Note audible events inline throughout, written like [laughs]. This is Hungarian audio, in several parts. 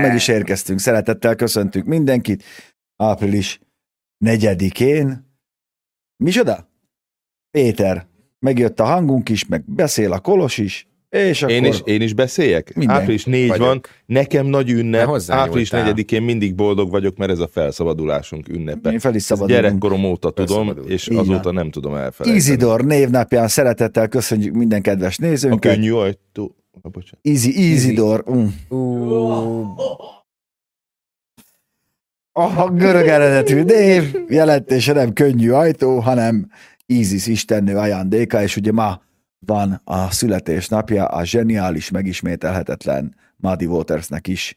Meg is érkeztünk. Szeretettel köszöntünk mindenkit. Április 4-én. Micsoda? Péter. Megjött a hangunk is, meg beszél a kolos is, és akkor... én, is, én is beszéljek? Minden Április 4 vagyok. van, nekem nagy ünnep, április 4-én mindig boldog vagyok, mert ez a felszabadulásunk ünnepe. Én fel is gyerekkorom óta tudom, és Így van. azóta nem tudom elfelejteni. Izidor névnapján szeretettel köszönjük minden kedves A nézőnket. könnyű ajtó... Ah, bocsánat. Easy, Izidor. Mm. Ú, A görög eredetű név jelentése nem könnyű ajtó, hanem Isis istennő ajándéka, és ugye ma van a születésnapja a zseniális, megismételhetetlen Muddy Watersnek is.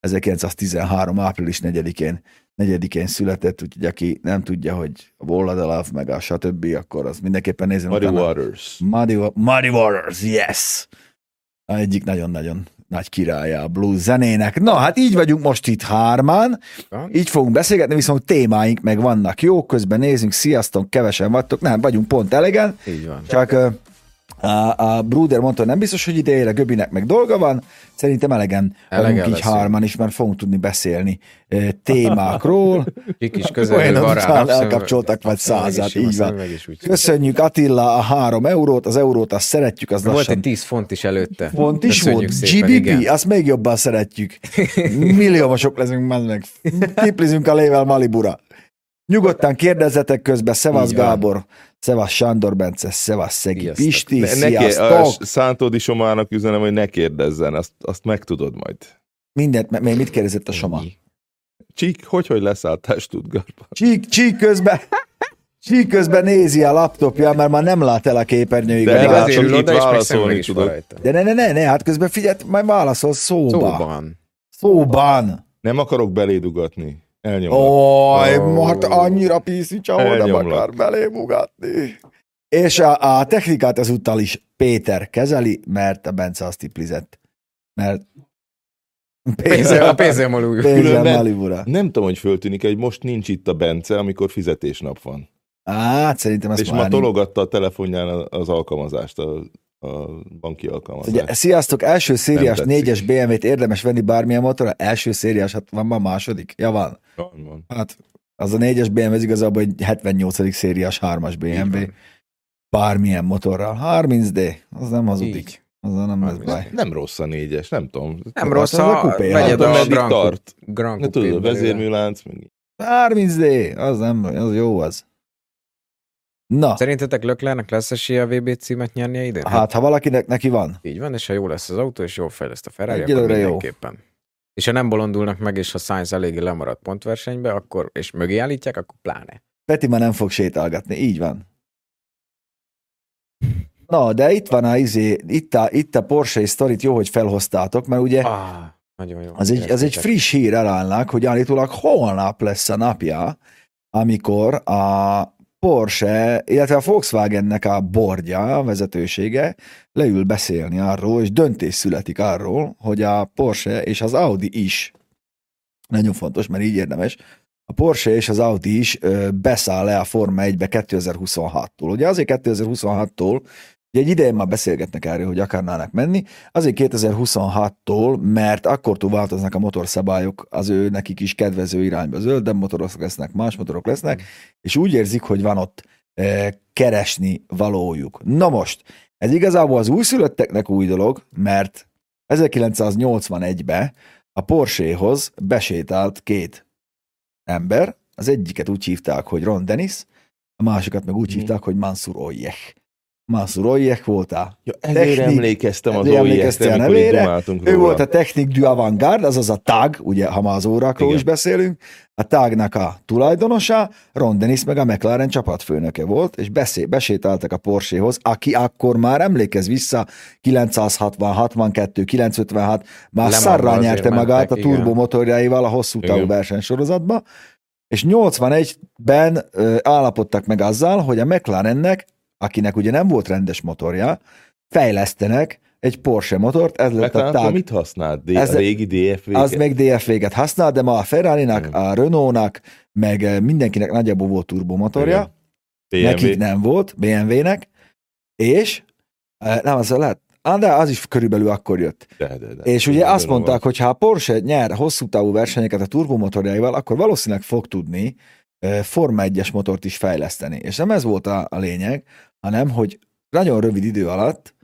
1913. április 4-én, 4-én született, úgyhogy aki nem tudja, hogy a Wall of the Love, meg a stb., akkor az mindenképpen nézzen Muddy utána. Waters. Muddy, Muddy Waters, yes! A Egyik nagyon-nagyon nagy királya a blues zenének. Na, hát így vagyunk most itt hárman, így fogunk beszélgetni, viszont témáink meg vannak. Jók, közben nézünk, sziasztok, kevesen vagytok, nem, vagyunk pont elegen, Így van. csak a, a Bruder mondta, nem biztos, hogy idejére Göbinek meg dolga van, szerintem elegen vagyunk így hárman is, mert fogunk tudni beszélni témákról. [laughs] Kik is [laughs] után napszemüveg- elkapcsoltak vagy százat, így van. Köszönjük Attila a három eurót, az eurót azt szeretjük, az Volt lassan egy 10 font is előtte. Font is Köszönjük volt. szépen, GBP, igen. azt még jobban szeretjük. [laughs] Milliómosok leszünk meg. Tiplizünk a lével Malibura. Nyugodtan kérdezzetek közben, Szevasz. Gábor, Szevasz Sándor Bence, Szevasz Szegi Sziasztok. Pisti, Ne, ne sziasztok! Szántó Somának üzenem, hogy ne kérdezzen, azt, azt megtudod majd. Mindent, me- még mit kérdezett a Soma? Csík, hogy, hogy leszálltál Stuttgartba? Csík, csík közben, csík közben nézi a laptopja, mert már nem lát el a képernyőig. De a hát azért ül itt oda, és válaszolni is rajta. De ne, ne, ne, ne, hát közben figyelj, majd válaszol szóba. Szóban. Szóban. Nem akarok belédugatni. Elnyomlak. Ó. oh. hát annyira piszi csávó, nem akar belém ugatni. És a, a technikát ezúttal is Péter kezeli, mert a Bence azt tiplizett. Mert Pénzzel, a pénzzel malul. pénzzel Különben- Malibura. Nem tudom, hogy föltűnik, hogy most nincs itt a Bence, amikor fizetésnap van. Hát szerintem ezt és már ma nincs. tologatta a telefonján az alkalmazást, a, a banki alkalmazást. Ugye, sziasztok, első szériás négyes BMW-t érdemes venni bármilyen motorra? Első szériás, hát van ma második? Ja, van. Van, van. Hát az a négyes BMW az igazából egy 78. szériás hármas BMW. van. Bármilyen motorral. 30D, az nem hazudik. Így. Azzal nem lesz 30D. baj. Nem rossz a négyes, nem tudom. Nem rossz, az a ha kupé, vegyed tudom, a meddig Grand tart. Grand Ne tudod, a vezérműlánc, meg 30D, az nem, az jó az. Na, Szerintetek Löklernek lesz esélye a VB címet nyernie idén? hát ha valakinek neki van, Így van, és ha jó lesz az autó, és jól fejleszt a Ferrari, akkor jó. mindenképpen. És ha nem bolondulnak meg, és ha Sainz eléggé lemaradt pontversenybe, akkor, és mögé állítják, akkor pláne. Peti már nem fog sétálgatni, így van. Na, de itt van a izé, itt a, itt a Porsche sztorit jó, hogy felhoztátok, mert ugye Ah, nagyon jó. az egy, az egy friss hír elállnak, hogy állítólag holnap lesz a napja, amikor a Porsche, illetve a Volkswagennek a bordja, a vezetősége leül beszélni arról, és döntés születik arról, hogy a Porsche és az Audi is, nagyon fontos, mert így érdemes, a Porsche és az Audi is beszáll le a Forma 1-be 2026-tól. Ugye azért 2026-tól, ugye egy ideje már beszélgetnek erről, hogy akarnának menni, azért 2026-tól, mert akkortól változnak a motorszabályok az ő nekik is kedvező irányba. Zöldebb motorok lesznek, más motorok lesznek, és úgy érzik, hogy van ott e, keresni valójuk. Na most, ez igazából az újszülötteknek új dolog, mert 1981-ben a Porséhoz besétált két ember, az egyiket úgy hívták, hogy Ron Dennis, a másikat meg úgy Mhm. hívták, hogy Mansur Olyech. Mansur Olyech volt a Ja, ezért Technik- emlékeztem az emlékeztél a nevére. Ő róla. volt a Technik du Avantgarde, azaz a TAG, ugye, ha már az órákról Igen. is beszélünk, a TAG-nak a tulajdonosa, Ron Dennis meg a McLaren csapatfőnöke volt, és beszé- besétáltak a Porséhoz, aki akkor már emlékez vissza, 960, 62, 956, már szarrá Mansba nyerte magát mentek, a turbomotorjaival a hosszú távú versenysorozatba, és 81-ben ö, állapodtak meg azzal, hogy a McLarennek, akinek ugye nem volt rendes motorja, fejlesztenek egy Porsche motort, ez lett a tág, mit használt? D- Ez- a régi DFV? az meg DFV-ket használ, de ma a Ferrari-nak, Igen. a Renault-nak, meg eh, mindenkinek nagyjából volt turbomotorja, nekik nem volt, BMW-nek, és eh, nem, az lehet, Á, de az is körülbelül akkor jött. De, de, de. És ugye Igen, azt benne mondták, hogy ha a Porsche nyer hosszú távú versenyeket a turbomotorjaival, akkor valószínűleg fog tudni Forma 1-es motort is fejleszteni. És nem ez volt a, a lényeg, hanem, hogy nagyon rövid idő alatt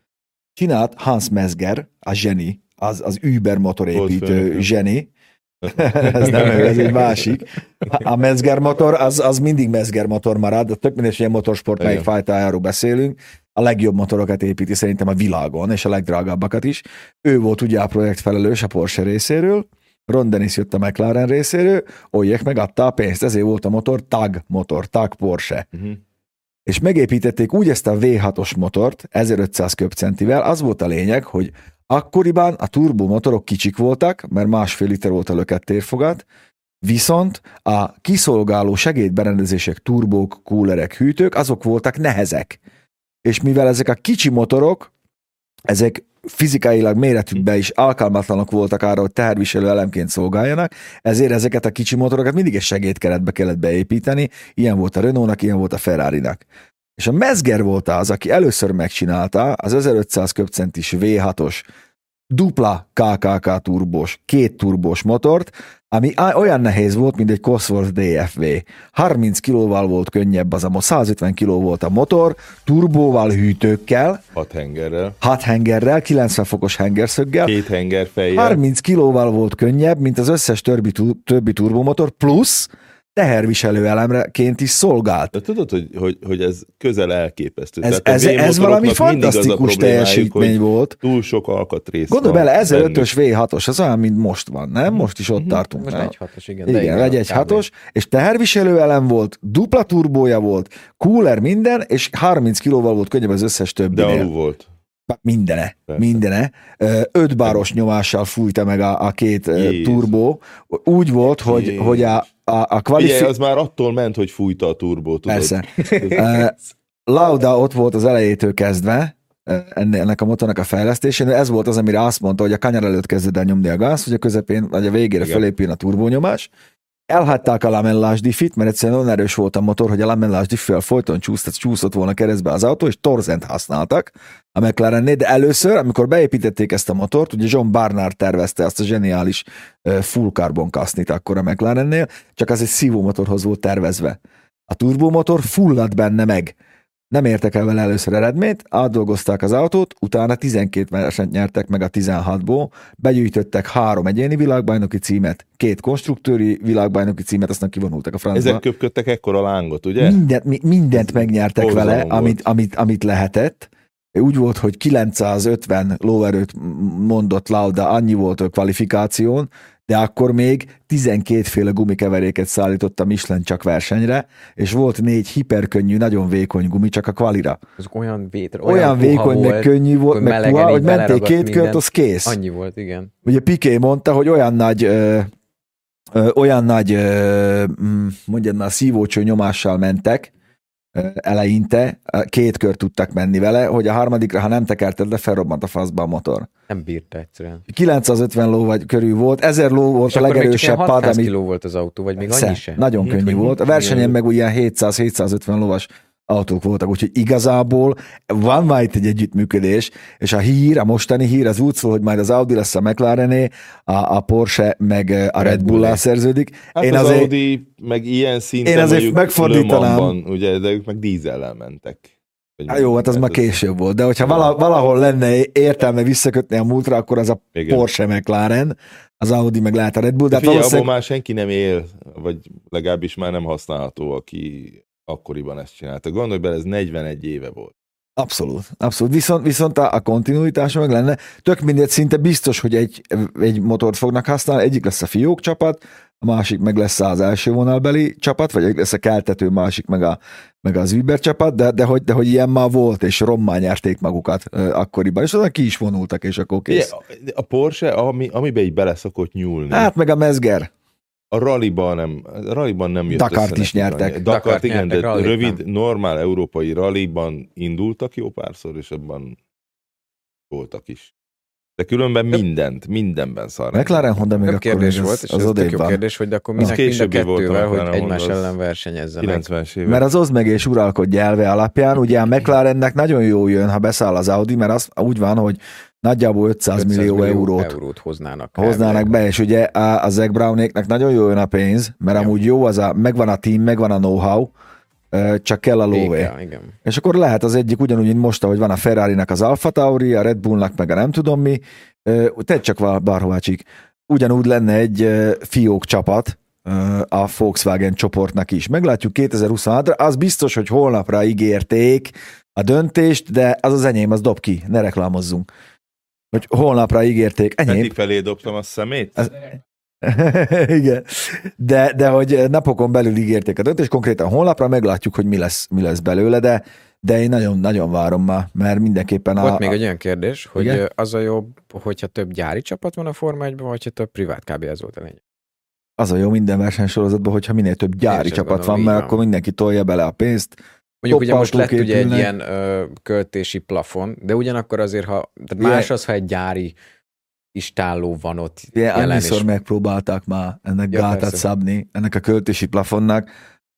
csinált Hans Mezger, a zseni, az, az Uber motorépítő zseni, [laughs] ez nem ő, ez egy [laughs] másik. A Mezger motor, az, az mindig Mezger motor marad, tök mindegy, hogy ilyen motorsport melyik fajtájáról beszélünk. A legjobb motorokat építi szerintem a világon, és a legdrágábbakat is. Ő volt ugye a projekt felelős a Porsche részéről, Ron Dennis jött a McLaren részéről, Olyek megadta a pénzt, ezért volt a motor TAG motor, TAG Porsche. Mhm. És megépítették úgy ezt a V6-os motort, 1500 köbcentivel, az volt a lényeg, hogy akkoriban a turbomotorok kicsik voltak, mert másfél liter volt a lökett térfogat, viszont a kiszolgáló segédberendezések, turbók, kúlerek, hűtők, azok voltak nehezek. És mivel ezek a kicsi motorok, ezek fizikailag méretükben is alkalmatlanok voltak arra, hogy teherviselő elemként szolgáljanak, ezért ezeket a kicsi motorokat mindig egy segédkeretbe kellett beépíteni, ilyen volt a Renault-nak, ilyen volt a Ferrari-nak. És a Mezger volt az, aki először megcsinálta az 1500 köbcentis V6-os dupla KKK turbós, két turbós motort, ami olyan nehéz volt, mint egy Cosworth DFV. 30 kilóval volt könnyebb az a motor, 150 kiló volt a motor, turbóval, hűtőkkel, Hat hengerrel, hat hengerrel, 90 fokos hengerszöggel, két henger fejjel. 30 kilóval volt könnyebb, mint az összes többi, többi turbomotor, plusz teherviselő elemreként is szolgált. De tudod, hogy, hogy, hogy ez közel elképesztő. Ez, Tehát ez, ez valami fantasztikus teljesítmény volt. Túl sok alkatrész Gondolj bele, 1005-ös bennük. V6-os, az olyan, mint most van, nem? Most is ott tartunk. Most egy hatos, igen. de Igen, egy hatos, és teherviselő elem volt, dupla turbója volt, cooler minden, és 30 kilóval volt könnyebb az összes De többinél. alul volt. Mindene, Persze. mindene. Öt báros nyomással fújta meg a, a két Jézus. turbó. Úgy volt, hogy, Jézus. hogy a, a, a Figyelj, kvalifi... az már attól ment, hogy fújta a turbót, tudod? Persze. [laughs] Lauda ott volt az elejétől kezdve, ennek a motornak a fejlesztésén, ez volt az, amire azt mondta, hogy a kanyar előtt kezded el nyomni a gáz, hogy a közepén, vagy a végére Igen. fölépjön a turbónyomás. Elhagyták a lamellás diffit, mert egyszerűen olyan erős volt a motor, hogy a lamellás diffel folyton csúszott, csúszott volna keresztbe az autó, és torzent használtak a McLarennél, de először, amikor beépítették ezt a motort, ugye John Barnard tervezte azt a zseniális full carbon kasznit akkor a McLarennél, csak az egy szívómotorhoz volt tervezve. A turbomotor fulladt benne meg. Nem értek el vele először eredményt, átdolgozták az autót, utána 12 versenyt nyertek meg a 16-ból, begyűjtöttek három egyéni világbajnoki címet, két konstruktőri világbajnoki címet, aztán kivonultak a francba. Ezek köpködtek ekkora lángot, ugye? Mindent, mi- mindent megnyertek borzalom vele, volt. amit, amit, amit lehetett. Úgy volt, hogy 950 lóerőt mondott Lauda, annyi volt a kvalifikáción, de akkor még 12 féle gumikeveréket szállított a Michelin csak versenyre, és volt négy hiperkönnyű, nagyon vékony gumi csak a kvalira. Azok olyan vétre, Olyan, olyan, vékony, meg volt, könnyű volt, meg puha, hogy beleragadt két kört, minden. az kész. Annyi volt, igen. Ugye Piqué mondta, hogy olyan nagy, ö, ö, olyan nagy, ö, mondjad már, szívócső nyomással mentek eleinte, két kör tudtak menni vele, hogy a harmadikra, ha nem tekerted le, felrobbant a faszba a motor. Nem bírta egyszerűen. 950 ló vagy körül volt, 1000 ló volt És a legerősebb ilyen pad, 600 ami kiló volt az autó, vagy még Sze- annyi se. Nagyon könnyű volt. A versenyen meg ugye 700-750 lovas autók voltak, úgyhogy igazából van már itt egy együttműködés, és a hír, a mostani hír az úgy szól, hogy majd az Audi lesz a McLarené, a, a Porsche meg eh, a Red Bull-é. szerződik. Hát Én az azért, Audi meg ilyen szinten Én azért megfordítanám. Ugye, de ők meg dízellel mentek. Hát jó, hát az már később volt, de hogyha vala, valahol lenne értelme visszakötni a múltra, akkor az a Igen. Porsche McLaren, az Audi meg lehet a Red Bull, de De hát figyelj, valószínűleg már senki nem él, vagy legalábbis már nem használható, aki akkoriban ezt csinálta. Gondolj bele, ez 41 éve volt. Abszolút, abszolút. Viszont, viszont a, a kontinuitása meg lenne. Tök mindegy, szinte biztos, hogy egy, egy motort fognak használni. Egyik lesz a fiók csapat, a másik meg lesz az első vonalbeli csapat, vagy egyik lesz a keltető, másik meg, a, meg az Uber csapat, de, de, hogy, de hogy ilyen már volt, és rommá nyerték magukat ö, akkoriban, és azon ki is vonultak, és akkor kész. Ugye, a Porsche, ami, amiben így bele szokott nyúlni, Hát meg a Mezger. A rallyban nem, a rallyban nem jött Dakart össze is nyertek. annyi. Dakart, Dakart igen, nyertek, de rallyt rövid, normál európai rallyban indultak jó párszor, és abban voltak is. De különben mindent, mindenben szar. McLaren Honda még akkor kérdés ez, volt, és az ez tök jó kérdés, hogy de akkor Az minek mind a volt a kettővel, hogy egymás Honda, az ellen versenyezzenek. 90-es évek. Mert az oszd meg és uralkodj elve alapján, ugye a McLarennek nagyon jó jön, ha beszáll az Audi, mert az úgy van, hogy nagyjából 500, 500 millió, eurót eurót hoznának. hoznának be, és ugye a, Zach Brownéknek nagyon jó jön a pénz, mert Ja. amúgy jó az a, megvan a team, megvan a know-how, csak kell a lóvé. Igen, igen. És akkor lehet az egyik ugyanúgy, mint most, ahogy van a Ferrari-nak az Alfa Tauri, a Red Bullnak meg a nem tudom mi, tedd csak Barhovácsik, ugyanúgy lenne egy fiók csapat a Volkswagen csoportnak is. Meglátjuk 2026-ra, az biztos, hogy holnapra ígérték a döntést, de az az enyém, az dob ki, ne reklámozzunk. Hogy holnapra ígérték, enyém, Peti felé dobtam a szemét? Ez- [laughs] Igen. De, de hogy napokon belül ígérték a döntést, konkrétan holnapra meglátjuk, hogy mi lesz, mi lesz belőle, de, de én nagyon-nagyon várom már, mert mindenképpen a... Volt még egy olyan kérdés, hogy Igen? az a jobb, hogyha több gyári csapat van a Forma 1 vagy ha több privát kb. ez volt a lényeg. az a jó minden versenysorozatban, hogyha minél több gyári csapat gondolom, van, mert van. akkor mindenki tolja bele a pénzt. Mondjuk ugye most lett ugye egy ilyen ö, költési plafon, de ugyanakkor azért, ha tehát Igen. más az, ha egy gyári istálló van ott jelen, annyiszor és megpróbálták már ennek Ja, persze. szabni, ennek a költési plafonnak.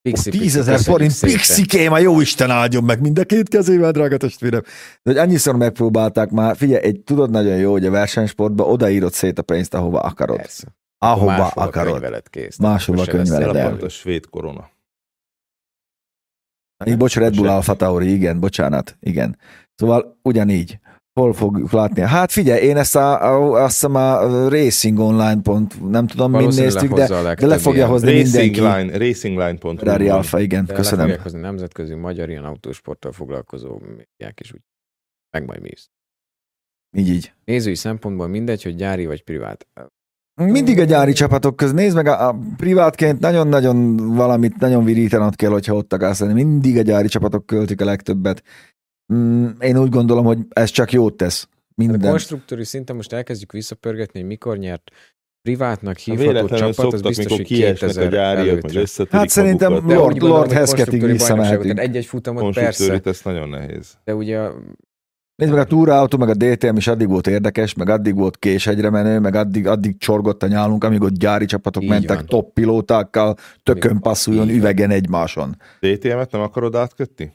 pixi, 10 pixi, ezer köszönjük forint, pixikém, a jó Isten áldjon meg mind a két kezével, drága testvérem. De hogy annyiszor megpróbálták már, figyelj, egy, tudod nagyon jó, hogy a versenysportban odaírod szét a pénzt, ahova akarod. Persze. Ahova Máshol a akarod. Máshova könyveled a el. Svéd korona. Így, bocs, Red Bull Se- Alfa Tauri, igen, bocsánat, igen. Szóval ugyanígy. Hol fogjuk látni? Hát figyelj, én ezt a, a, azt hiszem a Racing Online pont, nem tudom, mind néztük, de, de le fogja ilyen. hozni Racing mindenki. Line, racingline.hu. Ferrari van. Alfa, igen, De le köszönöm. fogják hozni nemzetközi magyar ilyen autósporttal foglalkozó médiák is úgy. Meg majd mi is. Így, így. Nézői szempontból mindegy, hogy gyári vagy privát. Mindig a gyári csapatok köz. Nézd meg, a, a privátként nagyon-nagyon valamit nagyon virítanod kell, hogyha ott akarsz lenni. Mindig a gyári csapatok költik a legtöbbet. Mm, én úgy gondolom, hogy ez csak jót tesz. De Minden. konstruktúri szinten most elkezdjük visszapörgetni, hogy mikor nyert privátnak Ha hívható csapat, az szoktak, biztos, mikor hogy kiesnek a 2000 gyáriak, előtt. Hát szerintem magukat. De Lord- Lord Hesketig visszamehetünk. Egy-egy futamot persze, ezt nagyon nehéz. de ugye a Nézd meg a túraautó, meg a DTM is addig volt érdekes, meg addig volt késegyre menő, meg addig, addig csorgott a nyálunk, amíg ott gyári csapatok Így mentek van. top pilótákkal, tökön passzuljon van. üvegen egymáson. DTM-et nem akarod átkötni?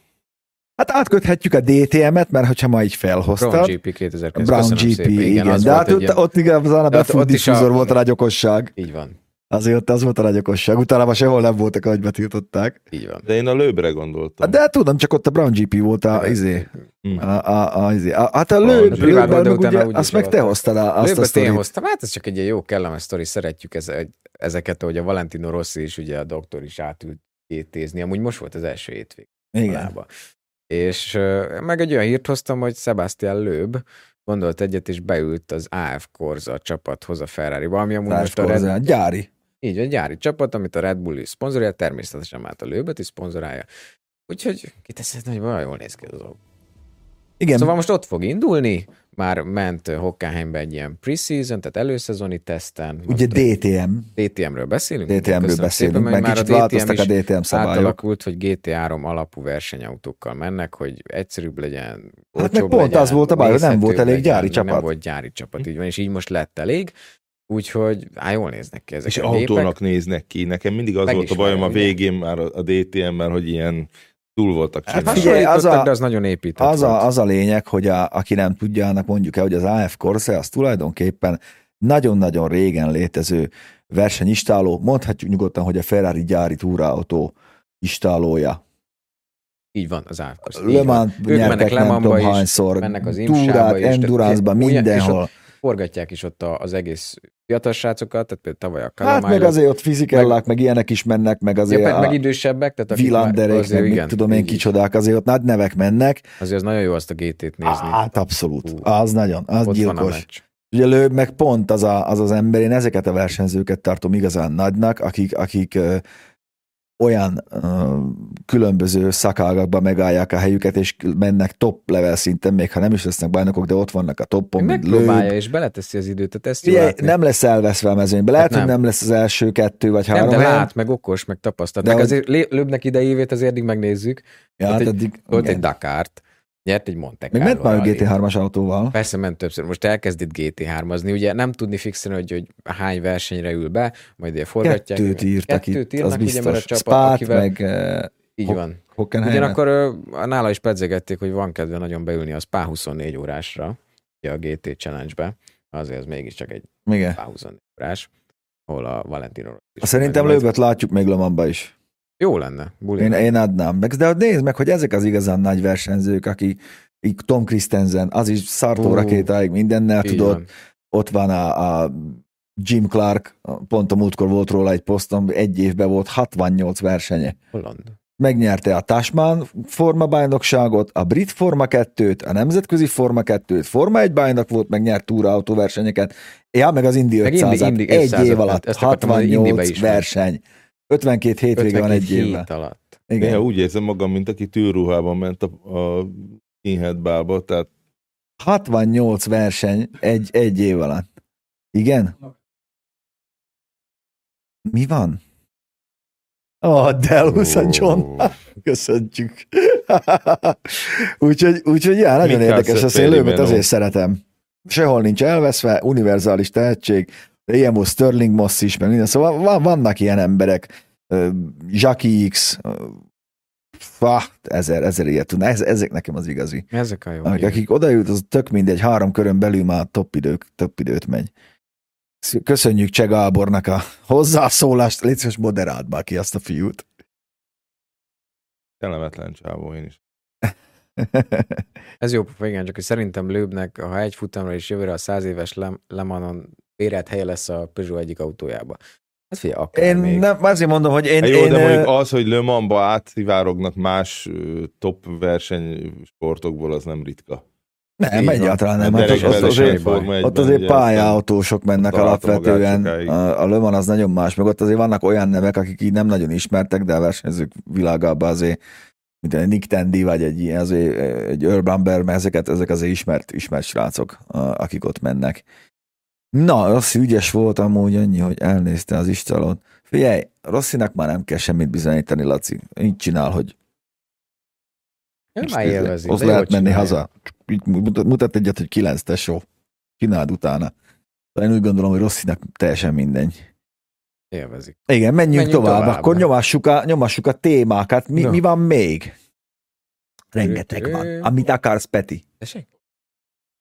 Hát átköthetjük a DTM-et, mert hogyha ma így Brown felhoztad, GP 2009. Brown GP, szépen. igen, az de volt hát ott, ilyen- ott igazán a De befúdífúzor volt a nagy okosság. Így van, Azért ott az volt a nagy okosság. Utána már sehol nem voltak, ahogy betiltották. így van. De én a lőbre gondoltam. Hát De tudom, csak ott a Brown GP volt a, izé, Hm. a, a, a, izé. a, hát a lő, GP. lőben, meg utána ugye, azt meg te hoztad a- azt a én hoztam, hát ez csak egy jó kellemes sztori, szeretjük ez, ezeket, hogy a Valentino Rossi is ugye a doktor is átült étézni, amúgy most volt az első hétvég. Igen. Malába. És meg egy olyan hírt hoztam, hogy Sebastian Löb gondolt egyet, és beült az AF Corsa csapathoz a Ferrari-ba, ami amúgy most a Red. Gyári. Így egy gyári csapat, amit a Red Bull is szponzorálja, természetesen már a Löbet is szponzorálja. Úgyhogy kiteszed, hogy olyan jól néz ki az. Igen, Szóval most ott fog indulni, már ment Hockenheimbe egy ilyen preseason, tehát előszezoni teszten. ugye DTM, DTM-ről beszélünk? DTM-ről beszélünk, szépen, meg mert kicsit már a is DTM szabályok. átalakult, hogy GT3 alapú versenyautókkal mennek, hogy egyszerűbb legyen, Hát meg pont legyen, az volt a baj, hogy nem volt elég legyen, gyári meg csapat. Nem volt gyári csapat, így van, és így most lett elég. Úgyhogy, á, jól néznek ki ezek És a gépek. autónak néznek ki. Nekem mindig az volt a bajom a végén már a DTM-ben, hogy ilyen túl voltak Hát csinálva. figyelj, az a- de az nagyon épített Az volt. a, az a lényeg, hogy a, aki nem tudja, annak mondjuk el, hogy az AF Corsa az tulajdonképpen nagyon-nagyon régen létező versenyistáló, mondhatjuk nyugodtan, hogy a Ferrari gyári túraautó istálója. Így van, az Ávkos. Le Mans nyertek nem tudom is, hányszor, de- endurance-ba, Ugye, és mindenhol. ott Forgatják is ott a- az egész fiatal srácokat, tehát például tavaly a Hát meg azért ott fizikellák, meg ilyenek is mennek, meg ja, azért meg, a meg idősebbek, tehát Villanderek, azért meg mit igen, tudom én így kicsodák, azért ott nagy nevek mennek. Azért az nagyon jó azt a GT-t nézni. Hát abszolút, Hú. az nagyon, az ott a gyilkos. Ugye lő, meg pont az, a, az az ember, én ezeket a versenyzőket tartom igazán nagynak, akik, akik olyan ö, különböző szakágakban megállják a helyüket, és mennek top level szinten, még ha nem is lesznek bajnokok, de ott vannak a toppon, Megpróbálja, és beleteszi az időt, tehát ezt Ugye, nem lesz elveszve a mezőnybe. Lehet, Hát hogy nem. nem lesz az első kettő vagy nem, három de lát, meg okos, meg tapasztalt. De Meg azért löbnek idejévét azért eddig megnézzük. Ja, volt hát egy- eddig, Volt igen. egy Dakart, Nyert egy Monte Meg ment már a GT3-as autóval. Persze ment többször. Most elkezd itt GT3-azni. Ugye nem tudni fixen, hogy, hogy hány versenyre ül be, majd ilyen forgatják. Kettőt írtak Kettőt itt, írnak, az ugye, biztos. mert a csapat, Spát, akivel... meg eh, Így Ho- van. Hockenheim. Ugyanakkor ö, nála is pedzegették, hogy van kedve nagyon beülni a Spa 24 órásra, ugye a GT Challenge-be, azért ez mégiscsak egy Igen. Spa 24 órás, ahol a Valentino Szerintem lőbet látjuk még Lomamba is. Jó lenne, buli. Én, én adnám. Meg, de nézd meg, hogy ezek az igazán nagy versenyzők, akik így Tom Christensen, az is szartó Ú. rakétáig mindennel tudott. van. Ott van a, a Jim Clark, pont a múltkor volt róla egy posztom, egy évben volt 68 versenye. Holland. Megnyerte a Tasman formabajnokságot, a brit Forma 2-t, a nemzetközi Forma 2-t, Forma 1 bajnok volt, meg nyert túraautóversenyeket, ja, meg az Indi Meg 500 Indi- Indi egy 500-at, év alatt, ezt akartam mondani, Indibe 68 is van. Verseny. 52 hétvége van 52 egy évben. hét alatt. Igen. Néha úgy érzem magam, mint aki tűrruhában ment a, a Skinhead bálba, tehát 68 verseny egy, egy év alatt. Igen? Mi van? Ó, oh, Delus a John. [laughs] Köszöntjük. [laughs] úgyhogy, úgyhogy já, nagyon Mikkel érdekes, lőmet Menó. azért szeretem. Sehol nincs elveszve, univerzális tehetség, IMO Sterling Moss is, meg minden. Szóval van, vannak ilyen emberek, Jackie X, fá, ezer, ezer ilyet tudna. Ez, ezek nekem az igazi. Ezek a jó. Akik, akik odaült, az tök mindegy, három körön belül már top, idők, top időt megy. Köszönjük Cseh Gábornak a hozzászólást, légy szíves, moderáld már ki azt a fiút. kellemetlen csávó én is. [laughs] Ez jó igen, csak hogy szerintem Lőbnek, ha egy futamra is jövőre a száz éves Lem- Lemanon bérelt helye lesz a Peugeot egyik autójába. Hát figyelj, akár Én még. nem, azért mondom, hogy én, Hát jó, én, de mondjuk az, hogy Le Mansba átszivárognak más top versenysportokból, az nem ritka. nem, így egyáltalán nem. A Hát ott, ott, derekverseny azért, ott 1-ben azért ugye pályaautósok mennek alapvetően. A, a Le Mans az nagyon más, meg ott azért vannak olyan nevek, akik így nem nagyon ismertek, de a versenyzők világában azért mint egy Nick Tandy, vagy egy, ilyen, azért, egy Earl Bamber, mert ezeket, ezek azért ismert, ismert srácok, akik ott mennek. Na, az ügyes volt amúgy annyi, hogy elnézte az Istalon. Figyelj, Rosszinak már nem kell semmit bizonyítani, Laci. Így csinál, hogy Ő már élvezi. az lehet menni csinálja. haza. Mutat, mutat egyet, hogy kilenc tesó. Csináld utána. De én úgy gondolom, hogy Rosszinak teljesen mindegy. Élvezik. Igen, menjünk, Menjünk tovább. tovább. Akkor nyomassuk a, nyomassuk a témákat. Mi, No. mi van még? Rengeteg van. Amit akarsz, Peti. Tessék?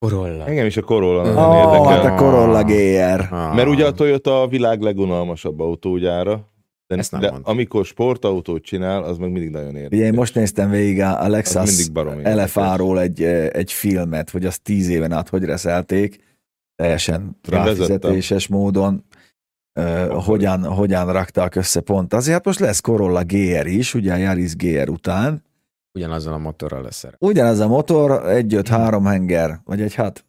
Corolla. Engem is a Corolla nagyon oh, érdekel. hát a Corolla GR. Ah. Mert ugye a Toyota a világ legunalmasabb autógyára, de, Ezt nem de amikor sportautót csinál, az meg mindig nagyon érdekes. Ugye én most néztem végig a Lexus. LFA-ról egy, egy filmet, hogy azt tíz éven át hogy reszelték, teljesen ráfizetéses módon, uh, hogyan, hogyan rakták össze pont. Azért hát most lesz Corolla GR is, ugye a Yaris GR után. Ugyanazzal a motorral lesz erre. Ugyanez a motor, egy öt három henger, vagy egy hát,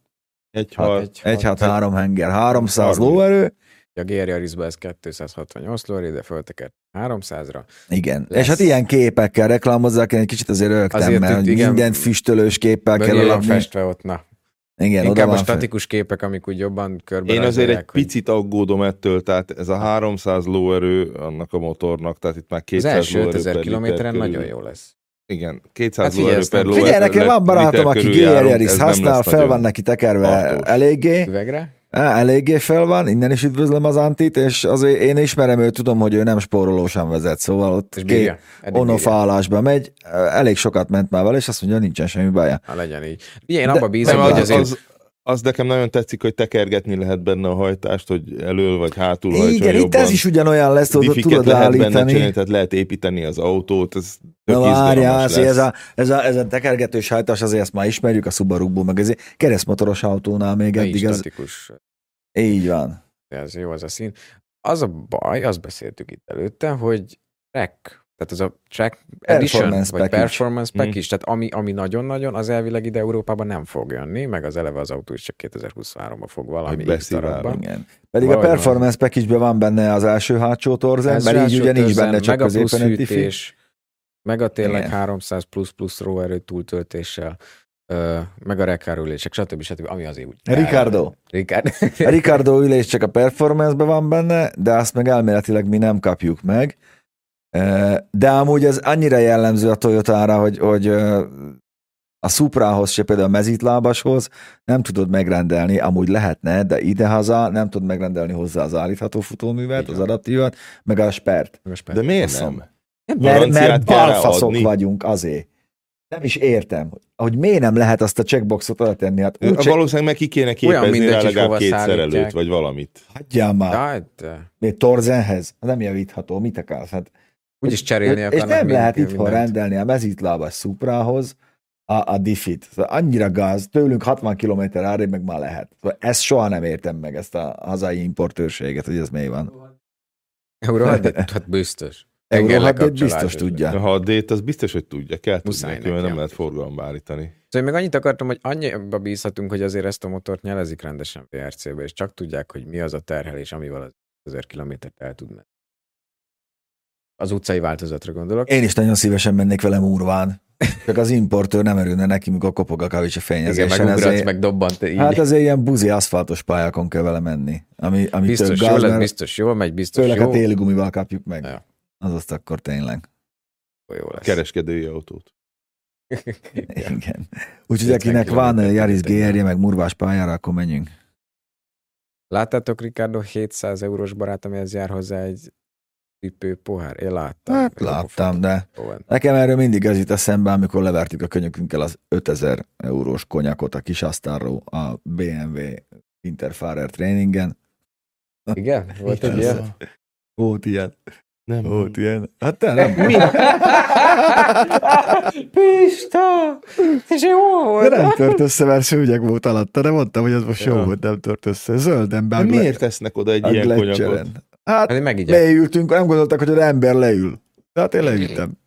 Egy Hát hal, egy- egy hát három henger, 300 Harminc. lóerő, A GR Yarisba ez 268 lóerő, de föltekert 300-ra. igen. Lesz. És hát ilyen képekkel reklámozzák, én egy kicsit azért rögtem, Azért mert itt igen, minden füstölős képpel kell eladni. festve ott, na. Igen, Inkább a statikus képek, amik úgy jobban körbe Én azért egy hogy picit aggódom ettől, tehát ez a 300 lóerő annak a motornak, tehát itt már Az 200 első lóerő 5000 per kilométeren nagyon jó lesz. Igen, 200 Hát lóerő per lóerő. Figyelj, nekem van barátom, aki nem használ, fel nagyon van neki tekerve tartós. eléggé, Üvegre? Á, eléggé fel van, innen is üdvözlöm az Antit, és azért én ismerem őt, tudom, hogy ő nem spórolósan vezet, szóval ott állásba megy, elég sokat ment már vele, és azt mondja, nincsen semmi baja. Ha legyen így. Ugye én abba bízom, hogy az, azért... az, az nekem nagyon tetszik, hogy tekergetni lehet benne a hajtást, hogy elől vagy hátul hajtson Igen, itt jobban. ez is ugyanolyan lesz, Diffiket tudod lehet benne állítani. csinálni, tehát lehet építeni az autót, ez tök Na várjál, ez a, ez, a, ez a tekergetős hajtás, azért ezt már ismerjük a Subaru-ból, meg ez keresztmotoros autónál még Ne eddig, ez így van. Ez jó az a szín. Az a baj, azt beszéltük itt előtte, hogy track, tehát az a track edition, Performance vagy package. performance Mhm. package, tehát ami, ami nagyon-nagyon, az elvileg ide Európában nem fog jönni, meg az eleve az autó is csak 2023-ban fog valami darabban. Igen. Pedig Valahogy a performance package van benne az első hátsó torzen, Ez mert így ugye nincs benne csak meg a plusz hűtés, meg a tényleg Igen. 300 plusz plusz róerő túltöltéssel, ö, meg a rekárülések, stb. stb. Ami azért úgy... Ricardo. Ricardo. Ricardo ülés csak a performance van benne, de azt meg elméletileg mi nem kapjuk meg. De amúgy ez annyira jellemző a Toyotára, hogy, hogy A Suprához se például a mezítlábashoz nem tudod megrendelni, amúgy lehetne, de idehaza nem tudod megrendelni hozzá az állítható futóművet, Így az adaptívat, meg a spert. De miért nem? Mert, mert balfaszok adni. vagyunk azért. Nem is értem, hogy miért nem lehet azt a checkboxot oda tenni. Hát úgy se... valószínűleg meg ki kéne Olyan képezni rá hogy legalább két szerelőt, vagy valamit. Hagyjál már. Hát, Még Torzenhez? Nem javítható, mit akarsz? Hát, úgyis cserélni és akarnak nem mind- lehet itthon mindent. rendelni a mezítlábas Suprához a, a diffit. Szóval annyira gáz, tőlünk 60 km arrébb meg már lehet. Szóval ezt soha nem értem meg, ezt a hazai importőrséget, hogy ez mi van. Euró, [laughs] hát, biztos. Euró Tenger 6 lekapcsolás biztos tudja. A 6 az biztos, hogy tudja, kell tudni neki, mert nem lehet forgalomba állítani. Szóval én még annyit akartam, hogy annyiba bízhatunk, hogy azért ezt a motort nyelezik rendesen VRC-be, és csak tudják, hogy mi az a terhelés, amivel az 1000 kilométert el tud menni. Az utcai változatra gondolok. Én is nagyon szívesen mennék vele Murván. Csak az importőr nem örülne neki, mikor kopog a kavics a Igen, fényezésen. meg ugratsz, meg dobbant így. Hát azért ilyen buzi aszfaltos pályákon kell vele menni. Ami, ami biztos gáz, lesz, mert biztos jól megy, biztos főleg jó. a téli gumival kapjuk meg. Ja. Az azt akkor tényleg. jó lesz. Kereskedői autót. [laughs] Igen. Úgyhogy 50 akinek van területen. GR-je, meg murvás pályára, akkor menjünk. Láttátok Ricardo 700 eurós barát, amihez jár hozzá egy cipő pohár? Én láttam. Hát láttam, de van. nekem erről mindig ez jut eszembe, amikor levertük a könyökünkkel az 5000 eurós konyakot a kis asztalról a BMW Interfarer tréningen. Igen? Volt egy ilyen? Volt ilyen. Nem. Volt ilyen. Hát te nem. Mi? Pista! És jó De volt. nem tört össze, mert szőnyeg volt alatta, de mondtam, hogy ez most jó Ja. volt, nem tört össze. Zölden De miért tesznek oda egy ilyen konyagot? Hát Hát leültünk, nem gondoltak, hogy az ember leül. Tehát én leültem.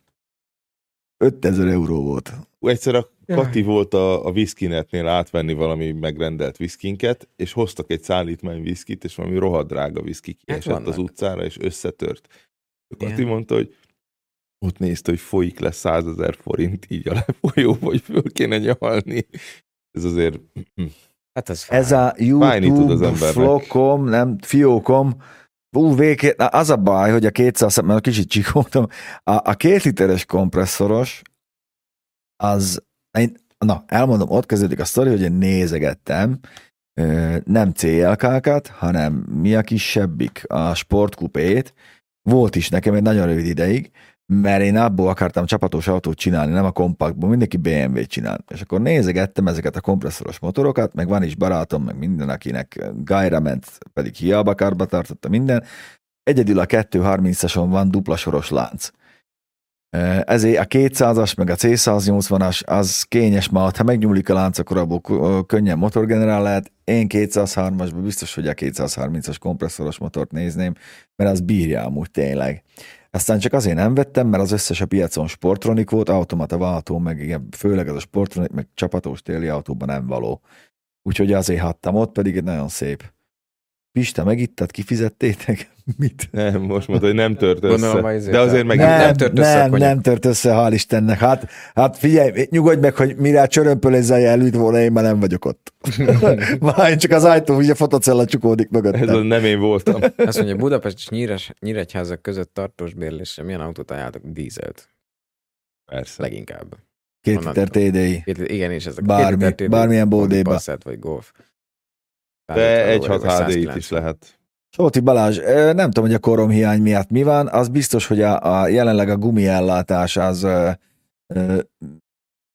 5000 euró volt. Egyszer a. Kati volt a, a viszkinetnél átvenni valami megrendelt viszkinket, és hoztak egy szállítmány viszkit, és valami rohadt drága viszki kiesett vannak. az utcára, és összetört. Kati Igen. mondta, hogy ott nézte, hogy folyik le 100 ezer forint így a lefolyóba, hogy föl kéne nyalni. Ez azért Hát az fáj. Ez a YouTube flokom, nem, fiókom, Ú, végké, na, az a baj, hogy a 200, mert kicsit csikoltam, a, a két literes kompresszoros, az, én, na, elmondom, ott kezdődik a sztori, hogy én nézegettem, nem CLK-kat, hanem mi a kisebbik, a sportkupét, volt is nekem egy nagyon rövid ideig, mert én abból akartam csapatos autót csinálni, nem a kompaktból, mindenki BMW-t csinál. És akkor nézegettem ezeket a kompresszoros motorokat, meg van is barátom, meg minden, akinek gájra ment, pedig hiába karba tartotta minden. Egyedül a 230-ason van dupla soros lánc. Eh, Ezért a 200-as, meg a C180-as, az kényes ma, ha megnyúlik a lánc, akkor abból könnyen motorgenerál lehet. Én 203-asban biztos, hogy a 230-as kompresszoros motort nézném, mert az bírja amúgy tényleg. Aztán csak azért nem vettem, mert az összes a piacon sportronik volt, automata váltó, meg igen, főleg az a sportronik, meg csapatós téli autóban nem való. Úgyhogy azért hattam ott, pedig egy nagyon szép. Pista, megittad, kifizettétek? [laughs] Mit? nem, most mondta, hogy nem tört Gondolom, össze. azért De azért a- meg Nem nem, tört össze a nem, nem tört össze, hál' Istennek. Hát, hát figyelj, nyugodj meg, hogy mire a csörömpölézzel előtt volna, én már nem vagyok ott. [laughs] Már csak az ajtó, ugye fotocella csukódik Ez az mögöttem. nem én voltam. [laughs] Azt mondja, Budapest és Nyíres, Nyíregyházak között tartós bérlésre milyen autót ajánltok? Dízelt. Persze. Leginkább. Két liter TDI. Két, igen, és ezek Bármi- két liter TDI, bármilyen bódéba. Passat vagy Golf. De 150 egy vagy 6 HDI-t 190. is lehet. Sóti Balázs, nem tudom, hogy a koromhiány miatt mi van, az biztos, hogy a, a jelenleg a gumiellátás az ö, ö,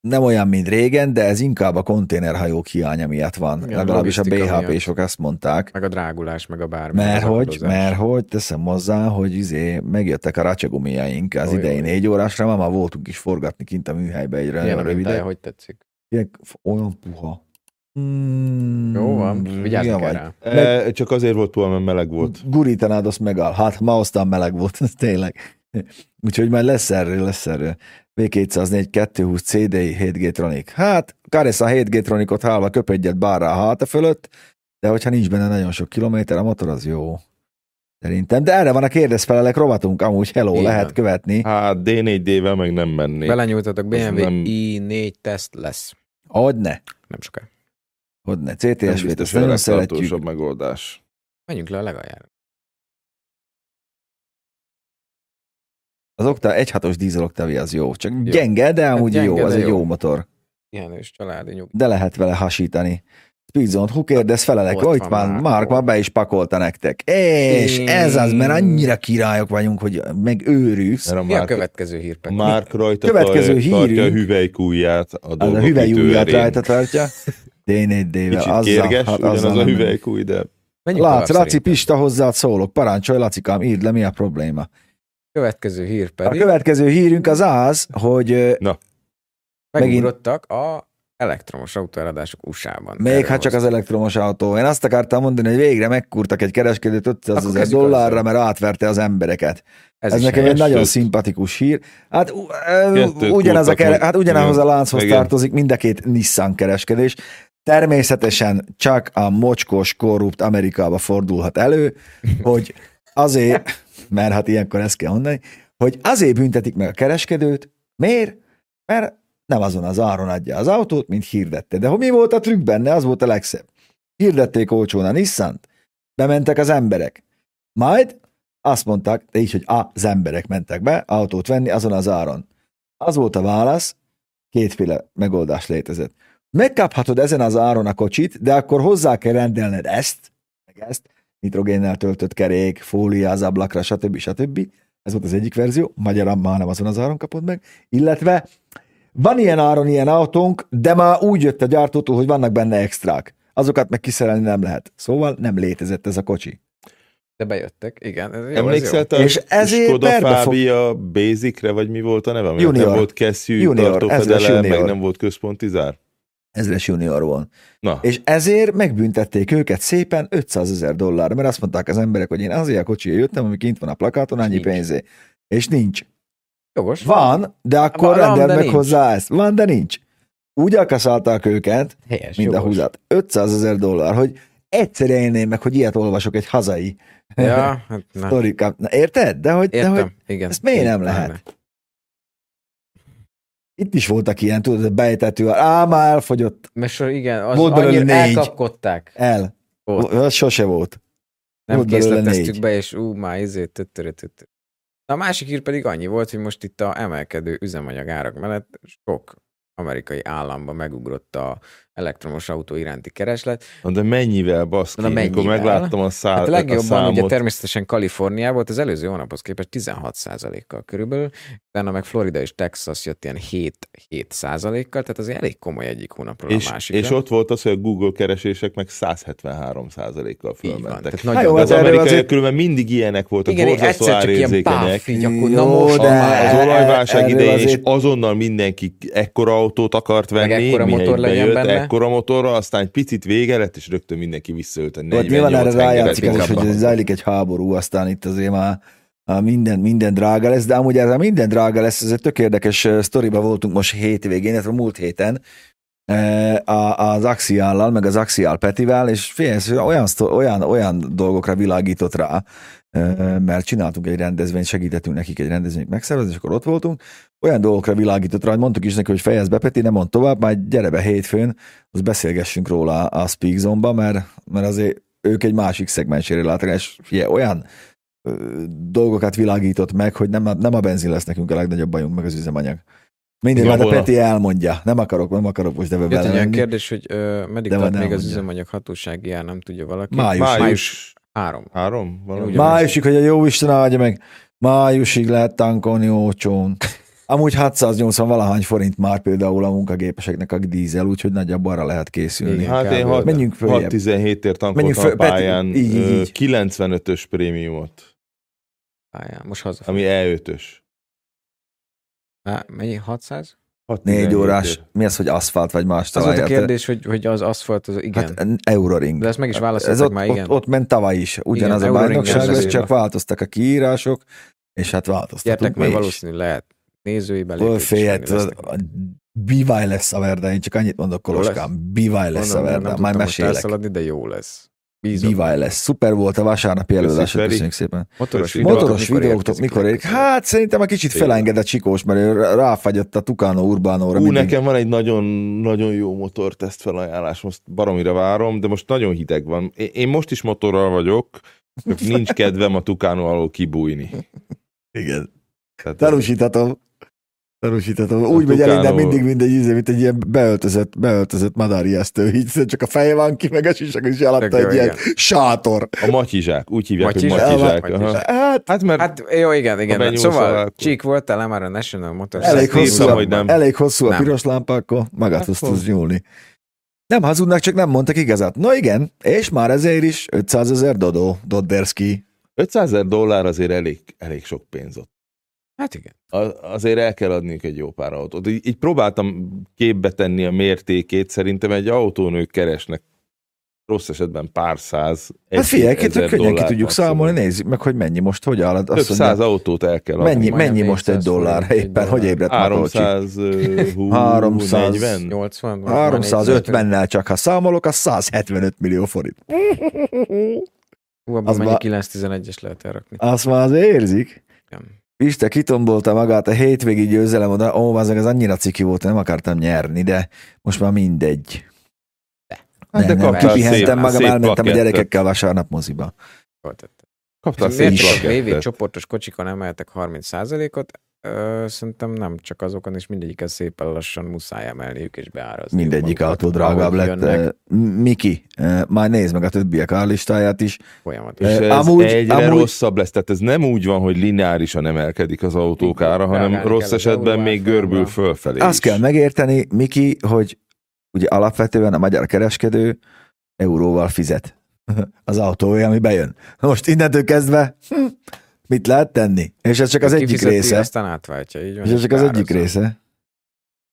nem olyan, mint régen, de ez inkább a konténerhajók hiánya miatt van. Igen, Legalábbis a BHP-sok ezt mondták. Meg a drágulás, meg a bármi. Mert hogy, mert hogy teszem hozzá, hogy izé, megjöttek a rácsagumiaink az Oly, idei négy órásra, már, már voltunk is forgatni kint a műhelybe egy a nagyon mintája, hogy tetszik? Ilyen Olyan puha. Mm, Jó van, vigyázz milyen kell vagy? rá. E, csak azért volt túl, mert meleg volt. Gurítanád, azt megáll. Hát ma aztán meleg volt, [laughs] tényleg. Úgyhogy majd lesz erről, lesz erről. V204 220 CDI 7 G-Tronic. Hát, Karesz a 7 G-Tronicot hálva köp egyet bárra a háta fölött, de hogyha nincs benne nagyon sok kilométer, a motor az jó. Szerintem. De erre van a kérdezfelelek rovatunk, amúgy hello, Így lehet követni. Hát D4D-vel meg nem mennék. Belenyújtatok BMW nem- i4 teszt lesz. Sokára. hogyne. nem CTS-t biztos, ezt hogy a nagyon szeretjük. megoldás. Menjünk le a legaljára. Az Octa 1.6-os dízel Octavia az jó, csak Jó. gyenge, de amúgy gyenge, jó, az de egy jó. jó motor. Pihenős családi nyug. de lehet vele hasítani. Speedzone, who cares, de ez felelek, Ott hogy van már. Mark már be is pakolta nektek. És ez az, mert annyira királyok vagyunk, hogy megőrülsz. A Mi a következő hírpek? Mark rajta Következő tartja, a hüvelykújját a a dolgok hüvelyújját ütőerén. rajta tartja. [laughs] D4 d Kicsit azzal, kérges, hát ugyanaz azzal a hüvelykúj, de Menjünk tovább Laci szerintem. Pista, hozzád szólok. Parancsolj, Lacikám, írd le, mi a probléma. Következő hír A pedig következő hírünk az az, hogy na, megugrottak a elektromos autóeladások USA-ban. még Erről hát csak az elektromos autó. Én azt akartam mondani, hogy végre megkurtak egy kereskedőt 500 Akkor ezer dollárra, mert átverte az embereket. Ez, ez nekem egy nagyon szimpatikus hír. Hát, Kettőt ugyanaz a kere, hát ugyanahoz a lánchoz tartozik mind a két Nissan kereskedés. Természetesen csak a mocskos, korrupt Amerikába fordulhat elő, hogy azért, mert hát ilyenkor ezt kell mondani, hogy azért büntetik meg a kereskedőt. Miért? Mert nem azon az áron adja az autót, mint hirdette. De hogy mi volt a trükk benne, az volt a legszebb. Hirdették olcsón a Nissan-t, bementek az emberek. Majd azt mondták, de így, hogy az emberek mentek be autót venni azon az áron. Az volt a válasz, kétféle megoldás létezett. Megkaphatod ezen az áron a kocsit, de akkor hozzá kell rendelned ezt, meg ezt, nitrogénnel töltött kerék, fólia az ablakra, stb. stb. Ez volt az egyik verzió, magyarán már nem azon az áron kapod meg, illetve van ilyen áron ilyen autónk, de már úgy jött a gyártótól, hogy vannak benne extrák. Azokat meg kiszerelni nem lehet. Szóval nem létezett ez a kocsi. De bejöttek, igen. Ez jó, ez emlékszel te És a ezért Skoda perbe fog- Basic-re, vagy mi volt a neve? Junior. Nem volt kesztyű, Junior, tartófedele, meg nem volt központi zár. Ezres junior volt. Na, És ezért megbüntették őket szépen 500 ezer dollárra, mert azt mondták az emberek, hogy én azért a kocsiért jöttem, ami kint van a plakáton, annyi Nincs. pénzé. És nincs. Jogos. Van, de akkor Van, rendeld de meg nincs. hozzá ezt. Van, de nincs. Úgy akaszálták őket, Helyes, mint a jogos. húzat. 500 ezer dollár, hogy egyszer élném meg, hogy ilyet olvasok egy hazai Ja, hát na. [laughs] sztorikát. Na, érted? De hogy, de Értem, hogy igen. ezt miért nem lehet? Itt is voltak ilyen, tudod, bejtető, á, már elfogyott, Mert sor, igen, az Volt annyira négy. elkapkodták. el. Volt. Az sose volt. Nem Volt készleteztük be, és ú, már izé, töttörö, töttörö. A másik hír pedig annyi volt, hogy most itt a emelkedő üzemanyag árak mellett sok amerikai államban megugrott a elektromos autó iránti kereslet. na de mennyivel baszki? Na, Amikor mennyivel? megláttam a, szá- Hát a a legjobban számot, ugye természetesen Kaliforniában volt az előző hónaphoz képest 16%-kal körülbelül, utána meg Florida és Texas jött ilyen 7, 7%-kal, tehát az elég komoly egyik hónapról és, a másikra. és ott volt az, hogy a Google keresések meg 173 százalékkal Így van. fölmentek. Tehát Hát nagyon jó, az az erről amerikaiak azért- különben mindig ilyenek voltak, igen, borzasztó árérzékenyek. Jó, de- már. Az olajválság idején is azért- azonnal mindenki ekkora autót akart Meg venni, ekkora mihelyt motor legyen benne. Ekkora motorra, aztán egy picit vége lett, és rögtön mindenki visszaölt a Ott nyilván erre 48 rájátszik az is, hogy zajlik egy háború, aztán itt azért már minden, minden drága lesz, de amúgy ez minden drága lesz, ez egy tök érdekes sztoriba voltunk most hétvégén, illetve múlt héten, az Axiállal, meg az Axiál Petivel, és fél, ez olyan, olyan, olyan dolgokra világított rá, eh, mert csináltunk egy rendezvényt, segítettünk nekik egy rendezvényt megszervezni, és akkor ott voltunk, olyan dolgokra világított rá, hogy mondtuk is neki, hogy fejezd be, Peti, nem mond tovább, majd gyere be hétfőn, az beszélgessünk róla a Speak Zone-ba, mert, mert azért ők egy másik szegmensére látnak, és fie, olyan dolgokat világított meg, hogy nem a, nem a benzin lesz nekünk a legnagyobb bajunk, meg az üzemanyag. Mindig, majd a. Peti elmondja. Nem akarok, nem akarok most ebbe Jött egy olyan belemenni. kérdés, hogy ö, meddig tart van, még az üzemanyag hatósági ár, nem tudja valaki? Május. Május Három. három? Valami? Májusig, hogy a jó Isten áldja meg, májusig lehet tankolni olcsón. Amúgy 680 valahány forint már például a munkagépeseknek a dízel, úgyhogy nagyjából arra lehet készülni. Igen. Hát én Kb. 6, Menjünk följebb. 617-ért tankoltam Menjünk a föl- Peti, pályán így, így, így. 95-ös prémiumot, Pályán. Most haza. ami E5-ös. Há, mennyi? 600? 617 Négy órás, ért. mi az, hogy aszfalt vagy más Az volt a talaj? kérdés, hogy, hogy az aszfalt, az igen. Hát Euroring. De ezt meg is Ez válaszoltak ott, már, igen. ott, ott ment tavaly is. Ugyanaz Igen, a bajnokság szerint. csak változtak a kiírások, és hát változtatunk Gyertek is. valószínűleg lehet nézői lesznek. bivaj lesz a Verda, én csak annyit mondok Koloskám, bivaj lesz a nem majd mesélek. elszaladni, de jó lesz. Bízom. Bivaj lesz. Szuper volt a vasárnapi előadás, köszönjük szépen. Motoros videótok Motoros videóktok mikor érik? Hát szerintem egy kicsit felenged a csikós, mert ő ráfagyott a Tucano Urbánóra. Ú, mindig. nekem van egy nagyon, nagyon jó motorteszt felajánlás, most baromira várom, de most nagyon hideg van. Én, most is motorral vagyok, nincs kedvem a Tucano alól kibújni. Igen. Tehát Tanúsíthatom. Tanúsítatom. Úgy megy el innen mindig mindegy íze, mint egy ilyen beöltözött, beöltözött madárijesztő. Így csak a feje van ki, meg a sisak, és alatta egy ilyen sátor. A matyizsák, úgy hívják, Matyizsák? hogy matyizsák. Matyizsák. Hát Hát mert Hát jó, igen, igen. benyúlsz Szóval akkor- csík voltál már a National Motors. elég hosszú, hogy nem. elég hosszú a piros lámpa, akkor magadhoz Akkor- tudsz nyúlni. Nem hazudnak, csak nem mondtak igazat. No igen, és már ezért is 500 ezer Dodó, Dodderski. 500 ezer dollár azért elég, elég sok pénz ott. Hát igen. Azért el kell adniuk egy jó pár autót. Így, így próbáltam képbe tenni a mértékét, szerintem egy autónők keresnek rossz esetben pár száz. Hát figyelj, ki, ezer könnyen ki dollárt tudjuk számolni, nézzük meg, hogy mennyi most, hogy áll. Több Azt mondja, száz autót el kell adni. mennyi, mennyi most egy 400 dollár éppen? Hogy dollár. ébredt Matolcsi? 320, 300. 40? 80? 350-nel csak, ha számolok, az 175 millió forint. Hú, abban mennyi ma- 9-11-es lehet elrakni. Azt már az érzik. Igen. Isten kitombolta magát a hétvégi győzelem oda, ó, az ez annyira ciki volt, nem akartam nyerni, de most már mindegy. Hát nem, de nem, kipihentem magam, szép elmentem a gyerekekkel vasárnap moziba. Kaptál Miért szép plakettet. csoportos kocsikon emeltek 30%-ot? Ö, szerintem nem, csak azokon is mindegyiken szépen lassan muszáj emelniük és beárazni. Mindegyik autó drágább lett. jönnek Miki, majd nézd meg a többiek árlistáját is. Folyamatosan. És ez amúgy- egyre amúgy- rosszabb lesz, tehát ez nem úgy van, hogy lineárisan emelkedik az autók ára, hanem rossz esetben még görbül fölfelé Azt is. kell megérteni, Miki, hogy ugye alapvetően a magyar kereskedő euróval fizet [laughs] az autója, ami bejön. Most innentől kezdve hm, mit lehet tenni? És ez csak az egyik része. Aztán átváltja, így van. És ez csak az egyik része.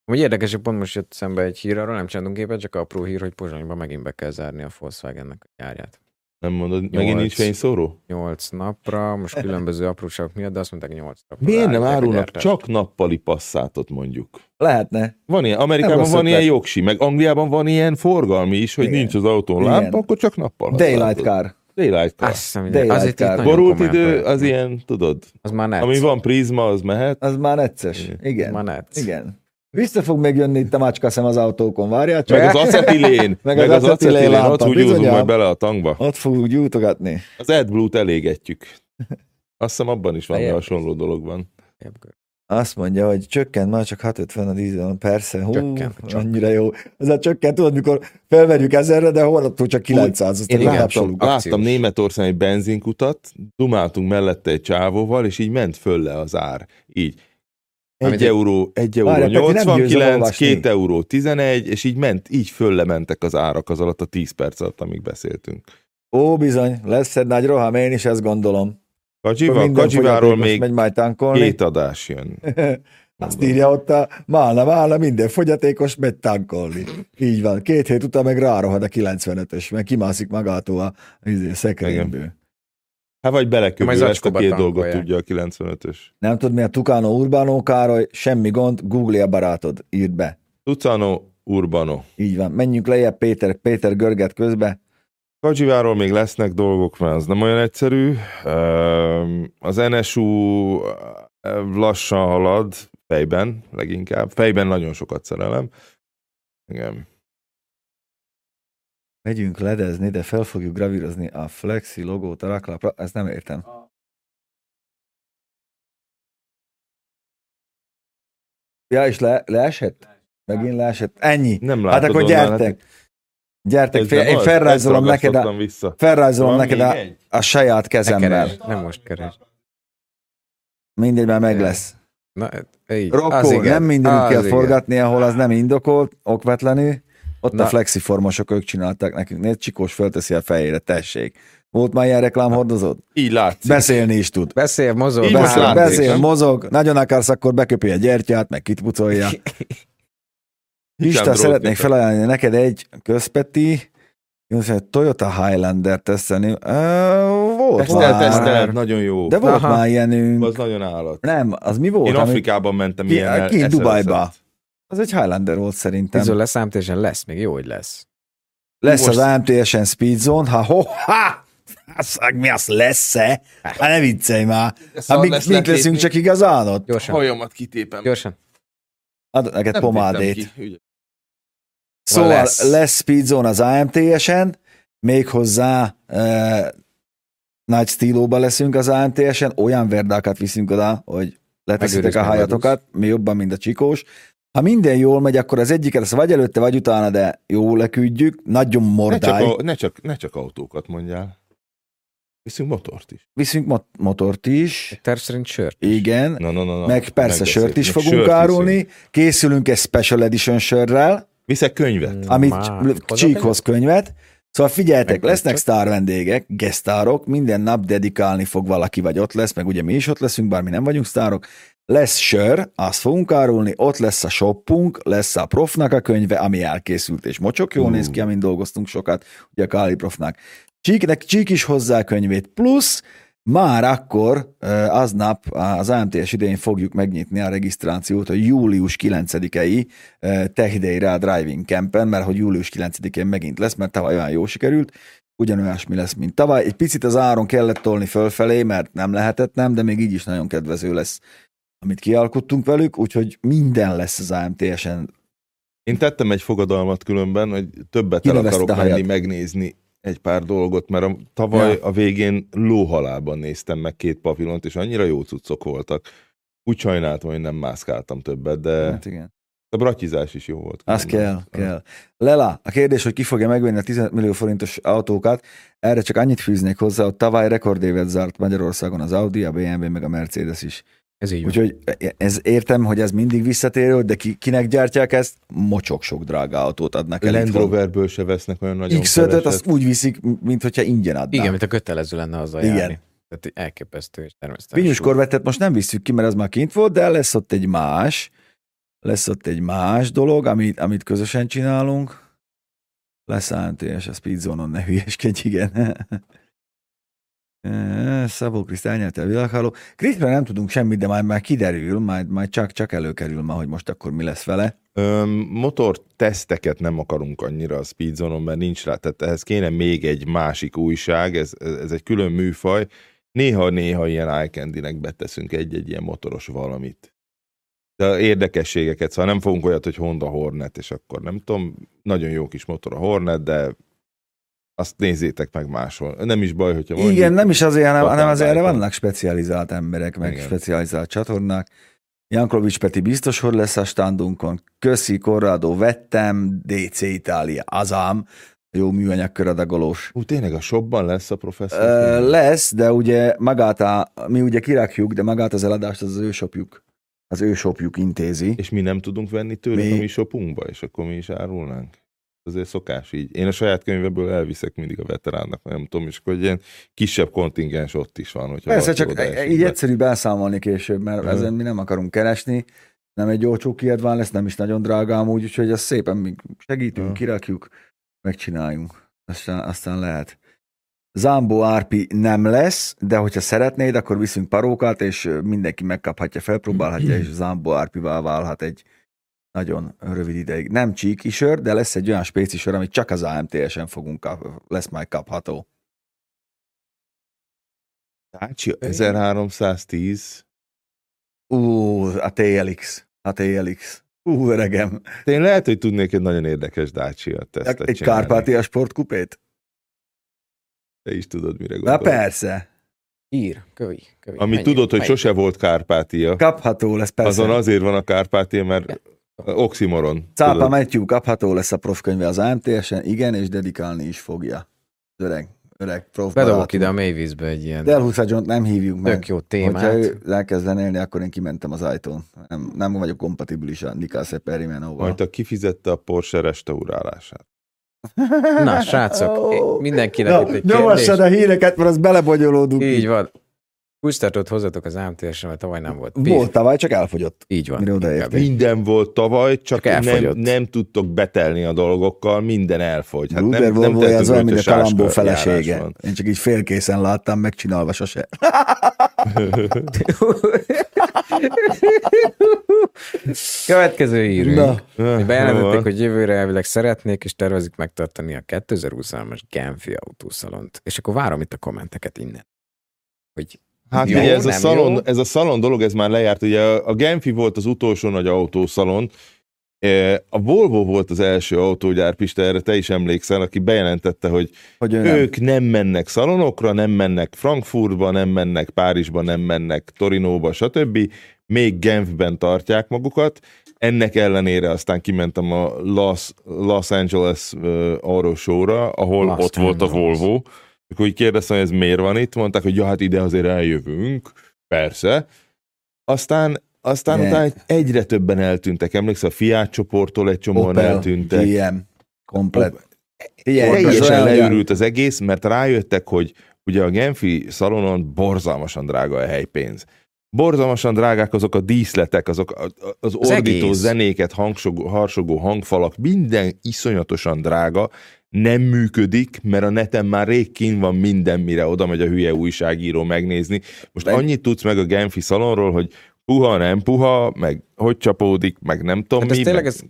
Úgy érdekes, hogy pont most jött szembe egy hír, arról nem csináltunk képet, csak apró hír, hogy Pozsonyban megint be kell zárni a Volkswagennek a gyárját. Nem mondod, megint Nyolc. nincs fényszóró? 8 napra, most különböző apróságok miatt, de azt mondták 8 napra. Miért nem árulnak csak nappali passzátot mondjuk? Lehetne. Van ilyen, Amerikában van ilyen jogsi, meg Angliában van ilyen forgalmi is, hogy Igen. nincs az autón lámpa, akkor csak nappal Daylight car. Daylight car. Azt hiszem, Daylight azért itt car. nagyon Borult idő, projektek. az ilyen, tudod, Az már net. ami van prizma, az mehet. Az már necces. Igen. Igen. Már net. Igen. Vissza fog még jönni itt a macskaszem az autókon, várjál csak. Meg az acetilén, [laughs] Meg meg, az az acetilén acetilén, ott lámpa, úgy húzunk bizonyám. majd bele a tankba. Ott fogjuk gyújtogatni. Az AdBlue-t elégetjük. Azt hiszem abban is valami Helyebb. hasonló dolog van. Azt mondja, hogy csökkent már csak 650 a dízel, persze, hú, Csökkent, annyira jó. Az a csökkent, tudod, mikor felverjük ezerre, de holnaptól csak 900, aztán igen, lekapcsolunk. sok- Láttam Akciós. Németországban egy benzinkutat, dumáltunk mellette egy csávóval, és így ment föl le az ár. Így. 1 euró, 1 euró győzöm 89, olvasni. 2 euró 11, és így ment, így fölle mentek az árak az alatt a 10 perc alatt, amíg beszéltünk. Ó, bizony, lesz egy nagy roham, én is ezt gondolom. Kacsival, Minden Kacsiváról még megy majd tankolni. két adás jön. [laughs] Azt írja ott a málna, málna, minden fogyatékos megy tankolni. Így van. Két hét után meg rárohad a 95-ös, meg kimászik magától a, a szekrényből. Hát vagy beleköpő, Majd ezt a két dolgot tankolják. tudja a 95-ös. Nem tudod, mi a Tucano Urbano Károly, semmi gond, google a barátod, írd be. Tucano Urbano. Így van. Menjünk lejjebb, Péter, Péter görget közbe. Kacsiváról még lesznek dolgok, mert az nem olyan egyszerű. Az NSU lassan halad, fejben leginkább. Fejben nagyon sokat szerelem. Igen. Megyünk ledezni, de fel fogjuk gravírozni a Flexi logót a raklapra. Ezt nem értem. Ja, és le, leesett? Megint leesett? Ennyi. Nem Hát akkor gyertek. Gyertek, fél, én felrajzolom neked, a, vissza. felrajzolom neked a, a saját Ne kezemmel. keresd, nem most keres. Mindegy, már meg Igen. lesz. Na, így. Rokko, nem mindenütt kell forgatni, ahol az nem indokolt, okvetlenül. Ott Na. a flexiformosok, ők csinálták nekünk. Nézd, Csikós fölteszi a fejére, tessék. Volt már ilyen reklámhordozót? Így látszik. Beszélni is tud. Beszél, mozog. Így Beszél, látszik, beszél mozog, nagyon akarsz, akkor beköpi a gyertyát, meg kitpucolja. [laughs] Isten, szeretnék felajánlani neked egy közpeti Toyota Highlander tesztelni. Uh, volt Tesztel, már. tesztel, nagyon jó. De volt Aha. már ilyenünk. Az nagyon állat. Nem, az mi volt? Én ami- Afrikában mentem Ki- ilyen ki Dubajba. Az egy Highlander volt szerintem. Bizony leszámításon lesz, még jó, hogy lesz. Lesz Most- az AMTS-en Speed Zone, ha ho, ha! Azt mi az lesz-e? Hát ne viccelj már. Hát mik, mik leszünk csak igazán ott? Gyorsan, Hajamat kitépem. gyorsan. Ad neked pomádét. ki. Szóval lesz. lesz. lesz Speed Zone az AMTS-en, méghozzá e, nagy stílóba leszünk az AMTS-en, olyan verdákat viszünk oda, hogy leteszitek a Megőriz, hájatokat, mi jobban, mint a csikós. Ha minden jól megy, akkor az egyiket lesz vagy előtte, vagy utána, de jó leküldjük. Nagyon Ne csak, mordály. a, ne, csak, ne csak autókat mondjál. Viszünk motort is. Viszünk mot- motort is. Terv szerint sört. Igen. Na, na, na, na. Meg persze sört is Meg fogunk sört árulni. viszünk. Készülünk egy special edition sörrel, Viszek könyvet. Mm. amit csíkhoz könyvet. Szóval figyeljetek, Meg lesznek sztár vendégek, gesztárok, minden nap dedikálni fog valaki, vagy ott lesz, meg ugye mi is ott leszünk, bár mi nem vagyunk sztárok. Lesz sör, azt fogunk árulni, ott lesz a shoppunk, lesz a profnak a könyve, ami elkészült, és mocsok jól Ú. néz ki, amin dolgoztunk sokat, ugye a Káli profnak. Csíknek Csík is hozzá a könyvét, plusz már akkor aznap az AMTS idején fogjuk megnyitni a regisztrációt a július 9-i ö, Tech Day Rá Driving Campen, mert hogy július 9-én megint lesz, mert tavaly olyan jó sikerült, ugyanolyasmi lesz, mint tavaly. Egy picit az áron kellett tolni fölfelé, mert nem lehetett nem, de még így is nagyon kedvező lesz, amit kialkottunk velük, úgyhogy minden lesz az AMTS-en. Én tettem egy fogadalmat különben, hogy többet el Kinevezted akarok menni megnézni egy pár dolgot, mert a, tavaly Ja. a végén lóhalálban néztem meg két pavilont, és annyira jó cuccok voltak. Úgy sajnáltam, hogy nem mászkáltam többet, de Hát igen. a bratizás is jó volt. Az kell, kell. Lela, a kérdés, hogy ki fogja megvenni a 15 millió forintos autókat, erre csak annyit fűznék hozzá, hogy tavaly rekordévet zárt Magyarországon az Audi, a BMW, meg a Mercedes is. Ez így van. Úgyhogy ez értem, hogy ez mindig visszatérő, de ki, kinek gyártják ezt? Mocsok sok drága autót adnak el. Land. Roverből se vesznek olyan nagyon X5-öt keveset. azt úgy viszik, mint hogyha ingyen adnák. Igen, mint a kötelező lenne az Igen. járni. Tehát elképesztő és természetesen. Pinyus korvettet most nem visszük ki, mert az már kint volt, de lesz ott egy más, lesz ott egy más dolog, amit, amit közösen csinálunk. Lesz ANTS, a Speedzone-on, ne hülyeskedj, igen. Szabó Kriszt elnyelte a világháló. Krisztről nem tudunk semmit, de majd már kiderül, majd, majd csak, csak előkerül ma, hogy most akkor mi lesz vele. Motor teszteket nem akarunk annyira a Speedzone-on, mert nincs rá, tehát ehhez kéne még egy másik újság, ez, ez egy külön műfaj. Néha-néha ilyen eye beteszünk egy-egy ilyen motoros valamit. De érdekességeket, szóval nem fogunk olyat, hogy Honda Hornet, és akkor nem tudom, nagyon jó kis motor a Hornet, de azt nézzétek meg máshol. Nem is baj, hogyha mondjuk, Igen, nem is azért, hanem, hanem azért erre vannak specializált emberek, meg Igen. specializált csatornák. Jankovics Peti biztos, hogy lesz a standunkon. Köszi, Corrado, vettem, DC Itália, azám, jó műanyag köradagolós. Hú, tényleg a shopban lesz a professzor? Ö, lesz, de ugye magát a, mi ugye kirakjuk, de magát az eladást az, az ő shopjuk, az ő shopjuk intézi. És mi nem tudunk venni tőlük Mi- a mi shopunkba, és akkor mi is árulnánk? Azért szokás így. Én a saját könyveből elviszek mindig a veteránnak, nem tudom, és akkor egy ilyen kisebb kontingens ott is van. Hogyha Persze, csak így be. egyszerűbb elszámolni később, mert Mhm. ezen mi nem akarunk keresni. Nem egy olcsó kiadvány lesz, nem is nagyon drága amúgy, úgyhogy azt szépen mi segítünk, Mhm. kirakjuk, megcsináljunk. Aztán, aztán lehet. Zambó Árpi nem lesz, de hogyha szeretnéd, akkor viszünk parókát, és mindenki megkaphatja, felpróbálhatja, és Zambó Árpivá válhat egy nagyon rövid ideig. Nem csíki sör, de lesz egy olyan spéci sör, amit csak az AMTS-en fogunk kap, lesz majd kapható. Dacia 1310. Ú, a TLX. A TLX. Ú, öregem. Én lehet, hogy tudnék egy nagyon érdekes Dacia tesztet Egy csinálni. Kárpátia sportkupét? Te is tudod, mire Na gondolok. persze. Ír, kövi, kövi. Ami Mennyi? tudod, hogy Mennyi? sose volt Kárpátia. Kapható lesz, persze. Azon azért van a Kárpátia, mert oximoron. Cápa. Matthew kapható lesz a profkönyve az AMTS-en, igen, és dedikálni is fogja. Az Öreg, öreg prof Bedobok ide a mélyvízbe egy ilyen Del Huszagyont nem hívjuk meg. tök jó témát. ő elkezd zenélni, akkor én kimentem az ajtón. Nem, nem vagyok kompatibilis a Nikase Perimenóval. Majd a kifizette a Porsche restaurálását. Na, srácok, [laughs] én- mindenkinek Na, itt egy kérdés. a híreket, mert az belebonyolódunk. Így van. Pusztátot hozzatok az AMTS-re, mert tavaly nem volt. Volt tavaly, csak elfogyott. Így van. Mire így. Minden volt tavaly, csak, Csak nem, elfogyott. nem tudtok betelni a dolgokkal, minden elfogy. Hát Gruber nem, nem Volvo az olyan, mint a Kalambó felesége. van. Én csak így félkészen láttam, megcsinálva sose. [laughs] Következő írünk. Na. Bejelentették, hogy jövőre elvileg szeretnék, és tervezik megtartani a 2023-as Genfi autószalont. És akkor várom itt a kommenteket innen. Hogy Hát Jó, ugye ez a, szalon, jó? ez a szalon dolog, ez már lejárt. Ugye a Genfi volt az utolsó nagy autószalon, Eh, a Volvo volt az első autógyár, Pista, erre te is emlékszel, aki bejelentette, hogy Hogy ő nem. ők nem mennek szalonokra, nem mennek Frankfurtba, nem mennek Párizsba, nem mennek Torinóba, stb. még Genfben tartják magukat, ennek ellenére aztán kimentem a Los, Los Angeles uh, Show-ra, ahol Los ott volt a Angeles. Volvo, akkor így kérdeztem, hogy ez miért van itt, mondták, hogy ja, hát ide azért eljövünk, persze. Aztán, aztán Yeah. utána egyre többen eltűntek. Emlékszel, a Fiat csoporttól egy csomóan Opel, eltűntek. ilyen, komplet. Igen, Ilyen, teljesen leőrült az egész, mert rájöttek, hogy ugye a Genfi szalonon borzalmasan drága a helypénz. Borzalmasan drágák azok a díszletek, azok a- a- az ordító egész. zenéket, hangsogó, harsogó hangfalak, minden iszonyatosan drága, nem működik, mert a neten már rég kín van minden, mire oda megy a hülye újságíró megnézni. Most Meg- annyit tudsz meg a Genfi szalonról, hogy puha, nem puha, meg hogy csapódik, meg nem tudom Hát ez mi. tényleg meg... ez,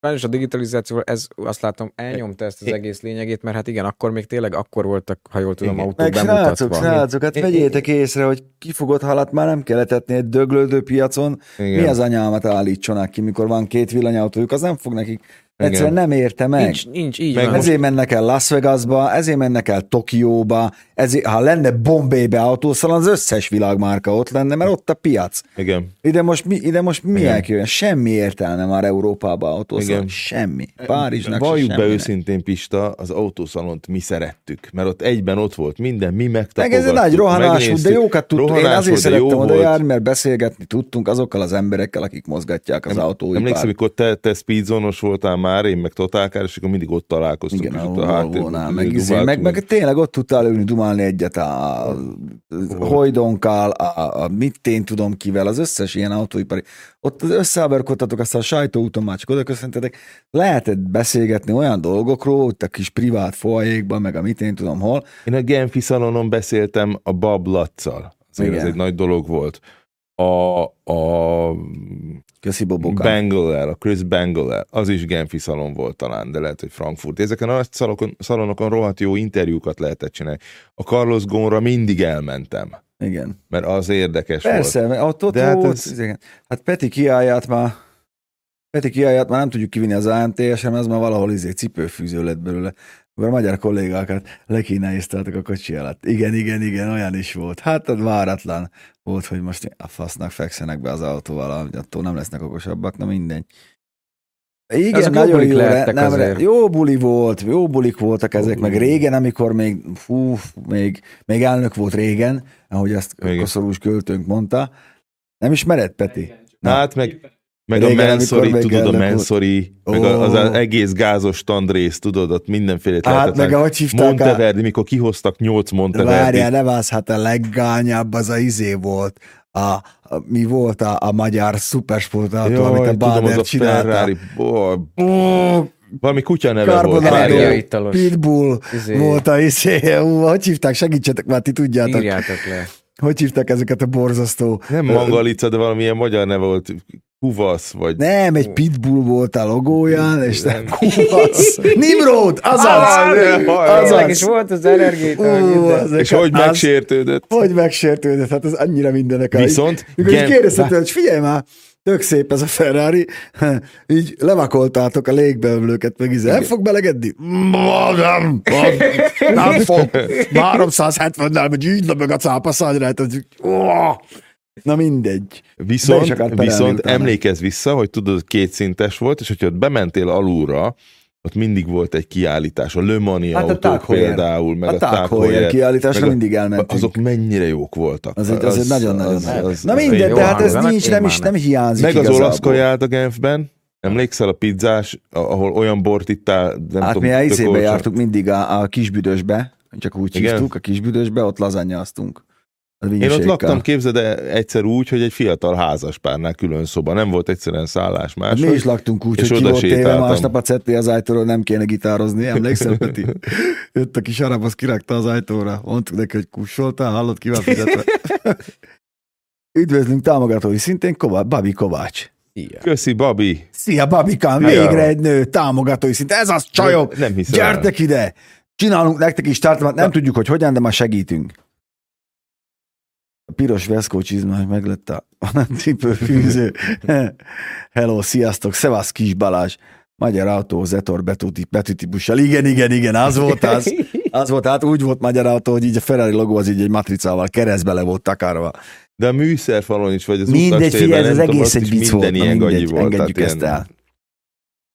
sajnos a digitalizációval ez azt látom elnyomta ezt az É- egész lényegét, mert hát igen, akkor még tényleg akkor voltak, ha jól tudom, Igen. autók Meg srácok, bemutatva. srácok, hát Én- vegyétek észre, hogy kifogott halat már nem kell etetni egy döglődő piacon. Igen. Mi az anyámat állítsanak ki, mikor van két villanyautójuk, az nem fog nekik. Egyszerűen nem érte meg. Nincs, nincs, így Meg van. Ezért mennek el Las Vegasba, ezért mennek el Tokióba, ezért, ha lenne Bombaybe autószalon, az összes világmárka ott lenne, mert ott a piac. Igen. Ide most mi, ide most mi elkíván? Semmi értelme már Európába autószalon. Igen. Semmi. Párizsnak se Valljuk be semminek. őszintén, Pista, az autószalont mi szerettük, mert ott egyben ott volt minden, mi Meg megtapogattuk. ez egy nagy rohanás volt, de jókat tudtunk. Én Rohanás azért volt, de jó szerettem oda járni, mert beszélgetni tudtunk azokkal az emberekkel, akik mozgatják az autóipart. Emlékszem, amikor te, te speedzónos voltál már, én meg totálkár, és akkor mindig ott találkoztunk. Igen, és a ott a dumáltunk. meg, meg, meg tényleg ott tudtál ülni, dumálni egyet a, a Hojdonkkal, a, a mit én tudom kivel, az összes ilyen autóipari. Ott összeáverkodtatok, aztán a sajtóúton már csak oda köszöntetek. Lehetett beszélgetni olyan dolgokról, ott a kis privát foajékban, meg a mit én tudom hol. Én a Genfi szalonon beszéltem a Bab Lacccal. Azért ez egy nagy dolog volt. A, a Köszi Boboka. Bangle-el, a Chris Bangle-el, az is Genfi szalon volt talán, de lehet, hogy Frankfurt. Ezeken a nagy szalokon, szalonokon rohadt jó interjúkat lehetett csinálni. A Carlos Gónra mindig elmentem, Igen. mert az érdekes volt. Persze, mert ott, ott De hát volt. ez- igen. Hát Peti kiállját már Peti kiállját már nem tudjuk kivinni az AMTS-en, az már valahol izé cipőfűző lett belőle. Akkor a magyar kollégákat lekínáiztátok a kocsi alatt. Igen, igen, igen, olyan is volt. Hát az váratlan volt, hogy most a fasznak fekszenek be az autóval, attól nem lesznek okosabbak, na mindegy. Igen, jó nagyon jó, lehettek nem, azért. jó buli volt, jó bulik voltak ezek, meg régen, amikor még, fú, még, még elnök volt régen, ahogy ezt Igen. koszorús költőnk mondta. Nem ismered, Peti? Na, hát meg, meg a Régen, amikor még tudod, a volt. Mansory, meg a- az, az egész gázos standrész, tudod, ott mindenféle Hát meg ahogy hívták a... Monteverdi, mikor kihoztak nyolc Monteverdi. Várjál, ne válsz, hát a leggányabb az a izé volt. A, a, mi volt a, a magyar szupersportautó, amit a a csinálta. Ferrari, Ó, Ó, valami kutya neve volt. Várjál. ittalos. Pitbull Izé. volt a izé, hogy hívták, segítsetek már, ti tudjátok. Írjátok le. Hogy hívták ezeket a borzasztó? Nem Mangalica, de valamilyen magyar neve volt. Kuvasz, vagy... Nem, egy pitbull volt a logóján, és nem kuvasz. [laughs] Nimrod, azaz! Hajrá. Tényleg is volt az energiát, hogy És hogy az- megsértődött. Hogy megsértődött, hát az annyira mindenek. Viszont Mikor Gen- kérdezted, hogy figyelj már, tök szép ez a Ferrari, [laughs] így levakoltátok a légbelvlőket, meg így, [laughs] nem fog belegedni? Nem, nem, fog. 370-nel megy, így meg a cápaszany rajta. hogy- Ó! Na mindegy. Viszont, viszont utána. emlékezz vissza, hogy tudod, kétszintes volt, és hogyha ott bementél alulra, ott mindig volt egy kiállítás, a Le Mani Hát a autók Heuer. például, meg A a, Tag kiállításra a- mindig elmentünk. Azok mennyire jók voltak. Az egy, az egy nagyon-nagyon az- az- Na az- mindegy, de hát ez nincs, nem is, nem. hiányzik Meg az olasz kajált a Genfben, emlékszel a pizzás, ahol olyan bort ittál, nem Hát tudom, mi a izébe jártuk mindig a, a kisbüdösbe, csak úgy Igen? hívtuk, a kisbüdösbe, ott lazanyáztunk. Én ott laktam, képzeld el, egyszer úgy, hogy egy fiatal házaspárnál külön szoba, nem volt egyszerűen szállás más. mi is laktunk úgy, és hogy ki volt téve, másnap a cetli az ajtóról, nem kéne gitározni, emlékszel, Peti? [laughs] Jött a kis arab, az kirakta az ajtóra, mondtuk neki, hogy kussoltál, hallott, ki van fizetve. [laughs] Üdvözlünk támogatói szintén, Kovács, Babi Kovács. Szia. Köszi, Babi! Szia, Babikám, végre egy nő, támogatói szint, ez az csajok, Nem hiszem el. gyertek ide, csinálunk nektek is tartalmat, nem tudjuk, hogy hogyan, de már segítünk. Piros veszkó csizma, hogy meglett a, a cipőfűző. Hello, sziasztok, szevasz Kis Balázs. Magyar autó, Zetor betűti, betűtípussal. Igen, igen, igen, az volt az. Az volt, hát úgy volt magyar autó, hogy így a Ferrari logó az így egy matricával keresztbe le volt takarva. De a műszerfalon is, vagy az Mindegy, figyelj, ez az tudom, egész egy vicc volt. Minden ilyen mindegy, volt. engedjük tehát ezt ilyen- el.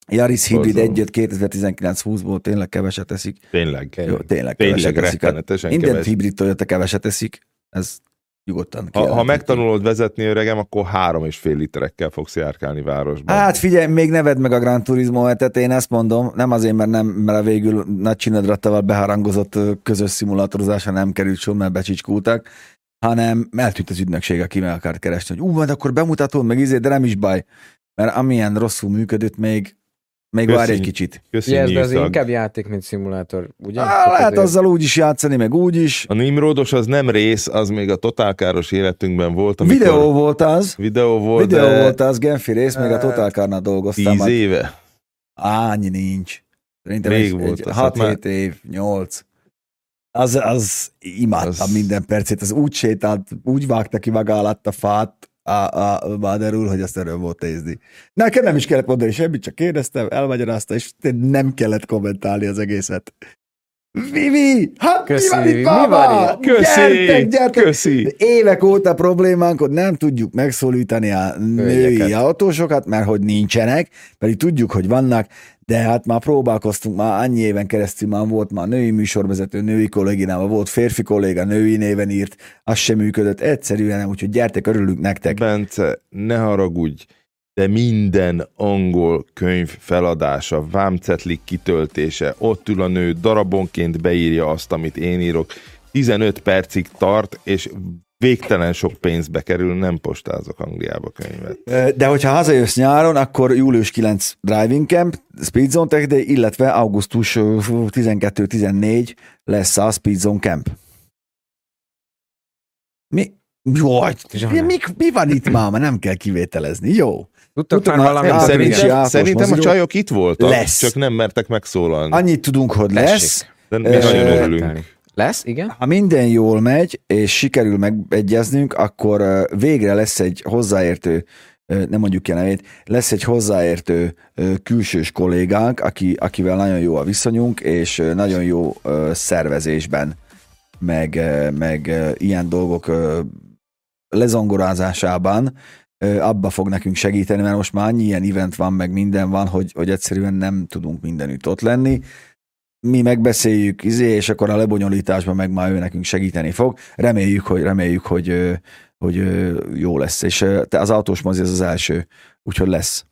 Yaris Hibrid Borzalom. 1 2019-20-ból tényleg keveset teszik. Tényleg. Tényleg. Jó, tényleg Tényleg keveset. Hát rettenetesen Minden keves. hibrid Toyota keveset teszik. Ez nyugodtan Ha, ha megtanulod vezetni öregem, akkor három és fél literekkel fogsz járkálni városban. Hát figyelj, még neved meg a Gran Turismo hetet, én ezt mondom, nem azért, mert nem, mert a végül nagy csinedrattával beharangozott közös szimulátorozásra nem került sor, mert becsicskultak, hanem eltűnt az ügynökség, aki meg akart keresni, hogy ú, majd akkor bemutatod, meg izé, de nem is baj, mert amilyen rosszul működött, még, még várj egy kicsit. Köszönjük. Yes, de az inkább játék, mint szimulátor, ugye? Á, lehet azért- azzal úgy is játszani, meg úgy is. A Nimrodos az nem rész, az még a totálkáros életünkben volt, amikor Videó volt az, videó volt, videó de volt az, Genfi rész, még a Hát, Total Car-nál dolgoztam. tíz már. éve. Annyi nincs. Szerintem Rég egy, volt egy az, hát 6-7 már- év, 8. Az, az imádtam Az- az... minden percét, az úgy sétált, úgy vágta ki maga alatt a fát a, a Baderul, hogy azt öröm volt nézni. Nekem nem is kellett mondani semmit, csak kérdeztem, elmagyarázta, és nem kellett kommentálni az egészet. Vivi! Hát Köszi, mi van itt, baba? Köszi, Gyertek, gyertek! köszi. Évek óta problémánk, hogy nem tudjuk megszólítani a női Hölgyeket. autósokat, mert hogy nincsenek, pedig tudjuk, hogy vannak, de hát már próbálkoztunk, már annyi éven keresztül már volt már női műsorvezető, női kolléginával, volt férfi kolléga, női néven írt, az sem működött, egyszerűen nem, úgyhogy gyertek, örülünk nektek. Bence, ne haragudj, de minden angol könyv feladása, vámcetlik kitöltése, ott ül a nő, darabonként beírja azt, amit én írok, 15 percig tart, és végtelen sok pénzbe kerül, nem postázok Angliába könyvet. De hogyha hazajössz nyáron, akkor július 9 Driving Camp, Speed Zone Tech Day, illetve augusztus ö, 12-14 lesz a Speed Zone Camp. Mi? Jaj, mi, mi, mi van itt máma? Nem kell kivételezni. Jó. Tudtok Tudtok már már- április- igen? Szerintem, április szerintem a csajok itt voltak, Lesz. csak nem mertek megszólalni. Annyit tudunk, hogy Tessék. lesz. De mi Ö, nagyon örülünk. Lesz, igen? Ha minden jól megy, és sikerül megegyeznünk, akkor végre lesz egy hozzáértő, nem mondjuk ki nevét, lesz egy hozzáértő külsős kollégánk, aki, akivel nagyon jó a viszonyunk, és nagyon jó szervezésben, meg, meg ilyen dolgok lezongorázásában abba fog nekünk segíteni, mert most már annyi ilyen event van, meg minden van, hogy, hogy egyszerűen nem tudunk mindenütt ott lenni. Mi megbeszéljük, izé, és akkor a lebonyolításban meg már ő nekünk segíteni fog. Reméljük, hogy, reméljük, hogy, hogy jó lesz. És az autós mozi az az első, úgyhogy lesz.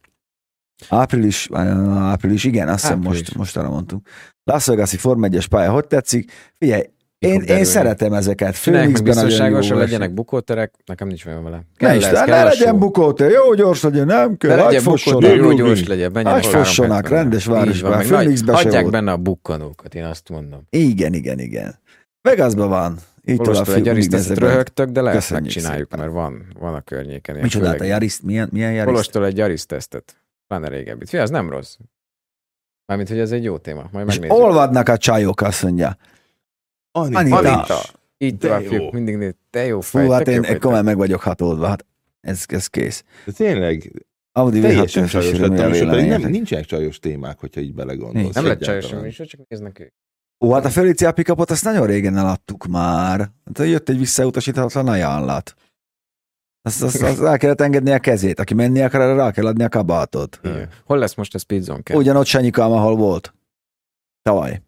Április, április, igen, azt hiszem most, most arra mondtunk. Las Vegas-i Form 1-es pálya, hogy tetszik? Figyelj, én, én szeretem ezeket. Jó biztonságosan, legyenek bukóterek, nekem nincs olyan vele. Ne, is, ez, ne kell a legyen show. bukótér, jó gyors legyen, nem kell, Ne legyen bukótér, jó gyors legyen, Hagyj fossonak, 370-en. rendes városban, Phoenixben se Hagyják volt. benne a bukkanókat, én azt mondom. Igen, igen, igen. Vegasban van. Így tovább Kolostól egy ezekben. röhögtök, de lehet Köszönjük megcsináljuk, szépen. mert van, van a környéken. Micsodát a Yaris? Milyen, milyen? Kolostól egy Yaris tesztet. Pláne régebbit. Fia, ez nem rossz. Mármint, hogy ez egy jó téma. Majd És olvadnak a csajok, azt mondja. Anita. Anita. Anita. Így De tovább, mindig néz. Te jó Fú, fej. hát tök jó én fej, komolyan meg vagyok hatódva. Hát ez, ez kész. De tényleg, Audi teljesen V6 csajos lettem, és pedig nem, nincsenek csajos témák, hogyha így belegondolsz. Nem lett csajos sem, csak néznek ők. Ó, hát a Felicia pickupot azt nagyon régen eladtuk már. Hát jött egy visszautasíthatatlan ajánlat. Azt, azt, azt el kellett engedni a kezét. Aki menni akar, arra rá kell adni a kabátot. Igen. Hol lesz most a Speed Zone Camp? Ugyanott Sanyikám, ahol volt. Tavaly.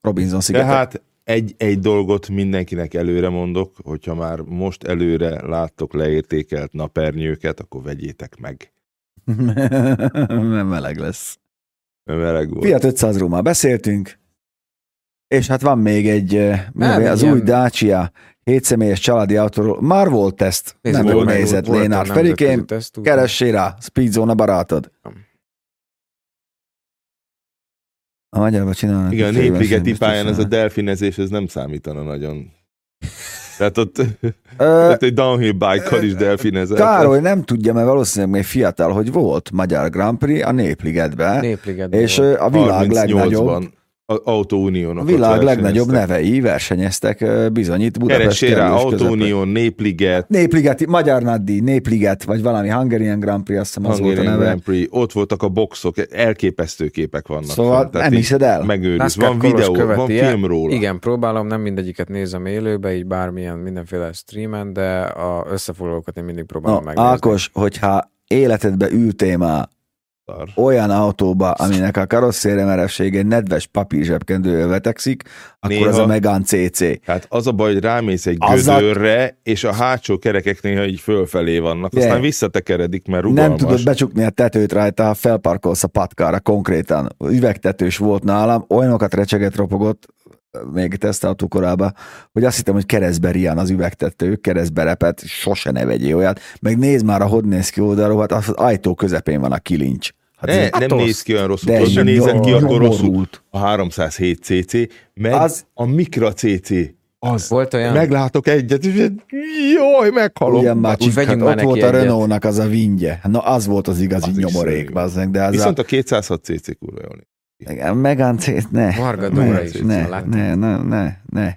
Robinson szigetek. Tehát egy, egy dolgot mindenkinek előre mondok, hogyha már most előre láttok leértékelt napernyőket, akkor vegyétek meg. [laughs] Nem meleg lesz. Mert Meleg volt. Fiat 500 ról már beszéltünk, és hát van még egy, eh, mi Nem, az ilyen- új Dacia 7 személyes családi autóról. Már volt teszt, Nézd, nem volt- jól nézett Lénár. Ferikém, teszt, úgy- keressé rá, Speedzone barátod. A magyarban csinálnak. Igen, a népligeti pályán ez a delfinezés, ez nem számítana nagyon. Tehát ott, [laughs] Ö, ott egy downhill bike-kal is delfinezett. Károly nem tudja, mert valószínűleg még fiatal, hogy volt Magyar Grand Prix a Népligetben, Népligetben és volt. a világ legnagyobb 38-ban. A Autóuniónak. A világ legnagyobb nevei versenyeztek ö, bizony itt Budapest Keressél rá. Autóunió, Népliget, Népliget, Magyar Nagydíj, Népliget, vagy valami Hungarian Grand Prix, azt hiszem az volt a neve. Grand Prix, ott voltak a boxok, elképesztő képek vannak. Szóval tehát nem hiszed el? Megőriz. Van videó, van követi-e? film róla. Igen, próbálom, nem mindegyiket nézem élőbe, így bármilyen mindenféle streamen, de a összefoglalókat én mindig próbálom No, megnézni. Ákos, hogyha életedbe ültél már Szar. olyan autóba, aminek a karosszéria merevsége nedves papír zsebkendővel vetekszik, akkor Néha- az a Megane CC. Hát az a baj, hogy rámész egy gödörre, és a hátsó kerekek néha így fölfelé vannak, Ugye? aztán visszatekeredik, mert rugalmas. Nem tudod becsukni a tetőt rajta, ha felparkolsz a patkára konkrétan. Üvegtetős volt nálam, olyanokat recseget ropogott, még tesztautó korában, hogy azt hittem, hogy keresztbe rián az üvegtető, keresztbe repet, sose ne vegyél olyat. Meg nézd már, hogy néz ki oldalról, hát az ajtó közepén van a kilincs. Hát Ne, nem az- néz ki olyan rosszul. de jó- nézett ki akkor rosszul? A 307 CC, meg Az- a Micra CC. Az. Volt olyan, Meglátok egyet, és jaj, meghalom. Ugyan már Úgy csik, hát ott volt a. Renault-nak az a vingye. Na az volt az igazi Az nyomorék, bazzeg, de az Viszont a... a 206 CC kurva jól Igen, C, ne. Varga ne, Dóra is, ne, ne, ne, ne, ne.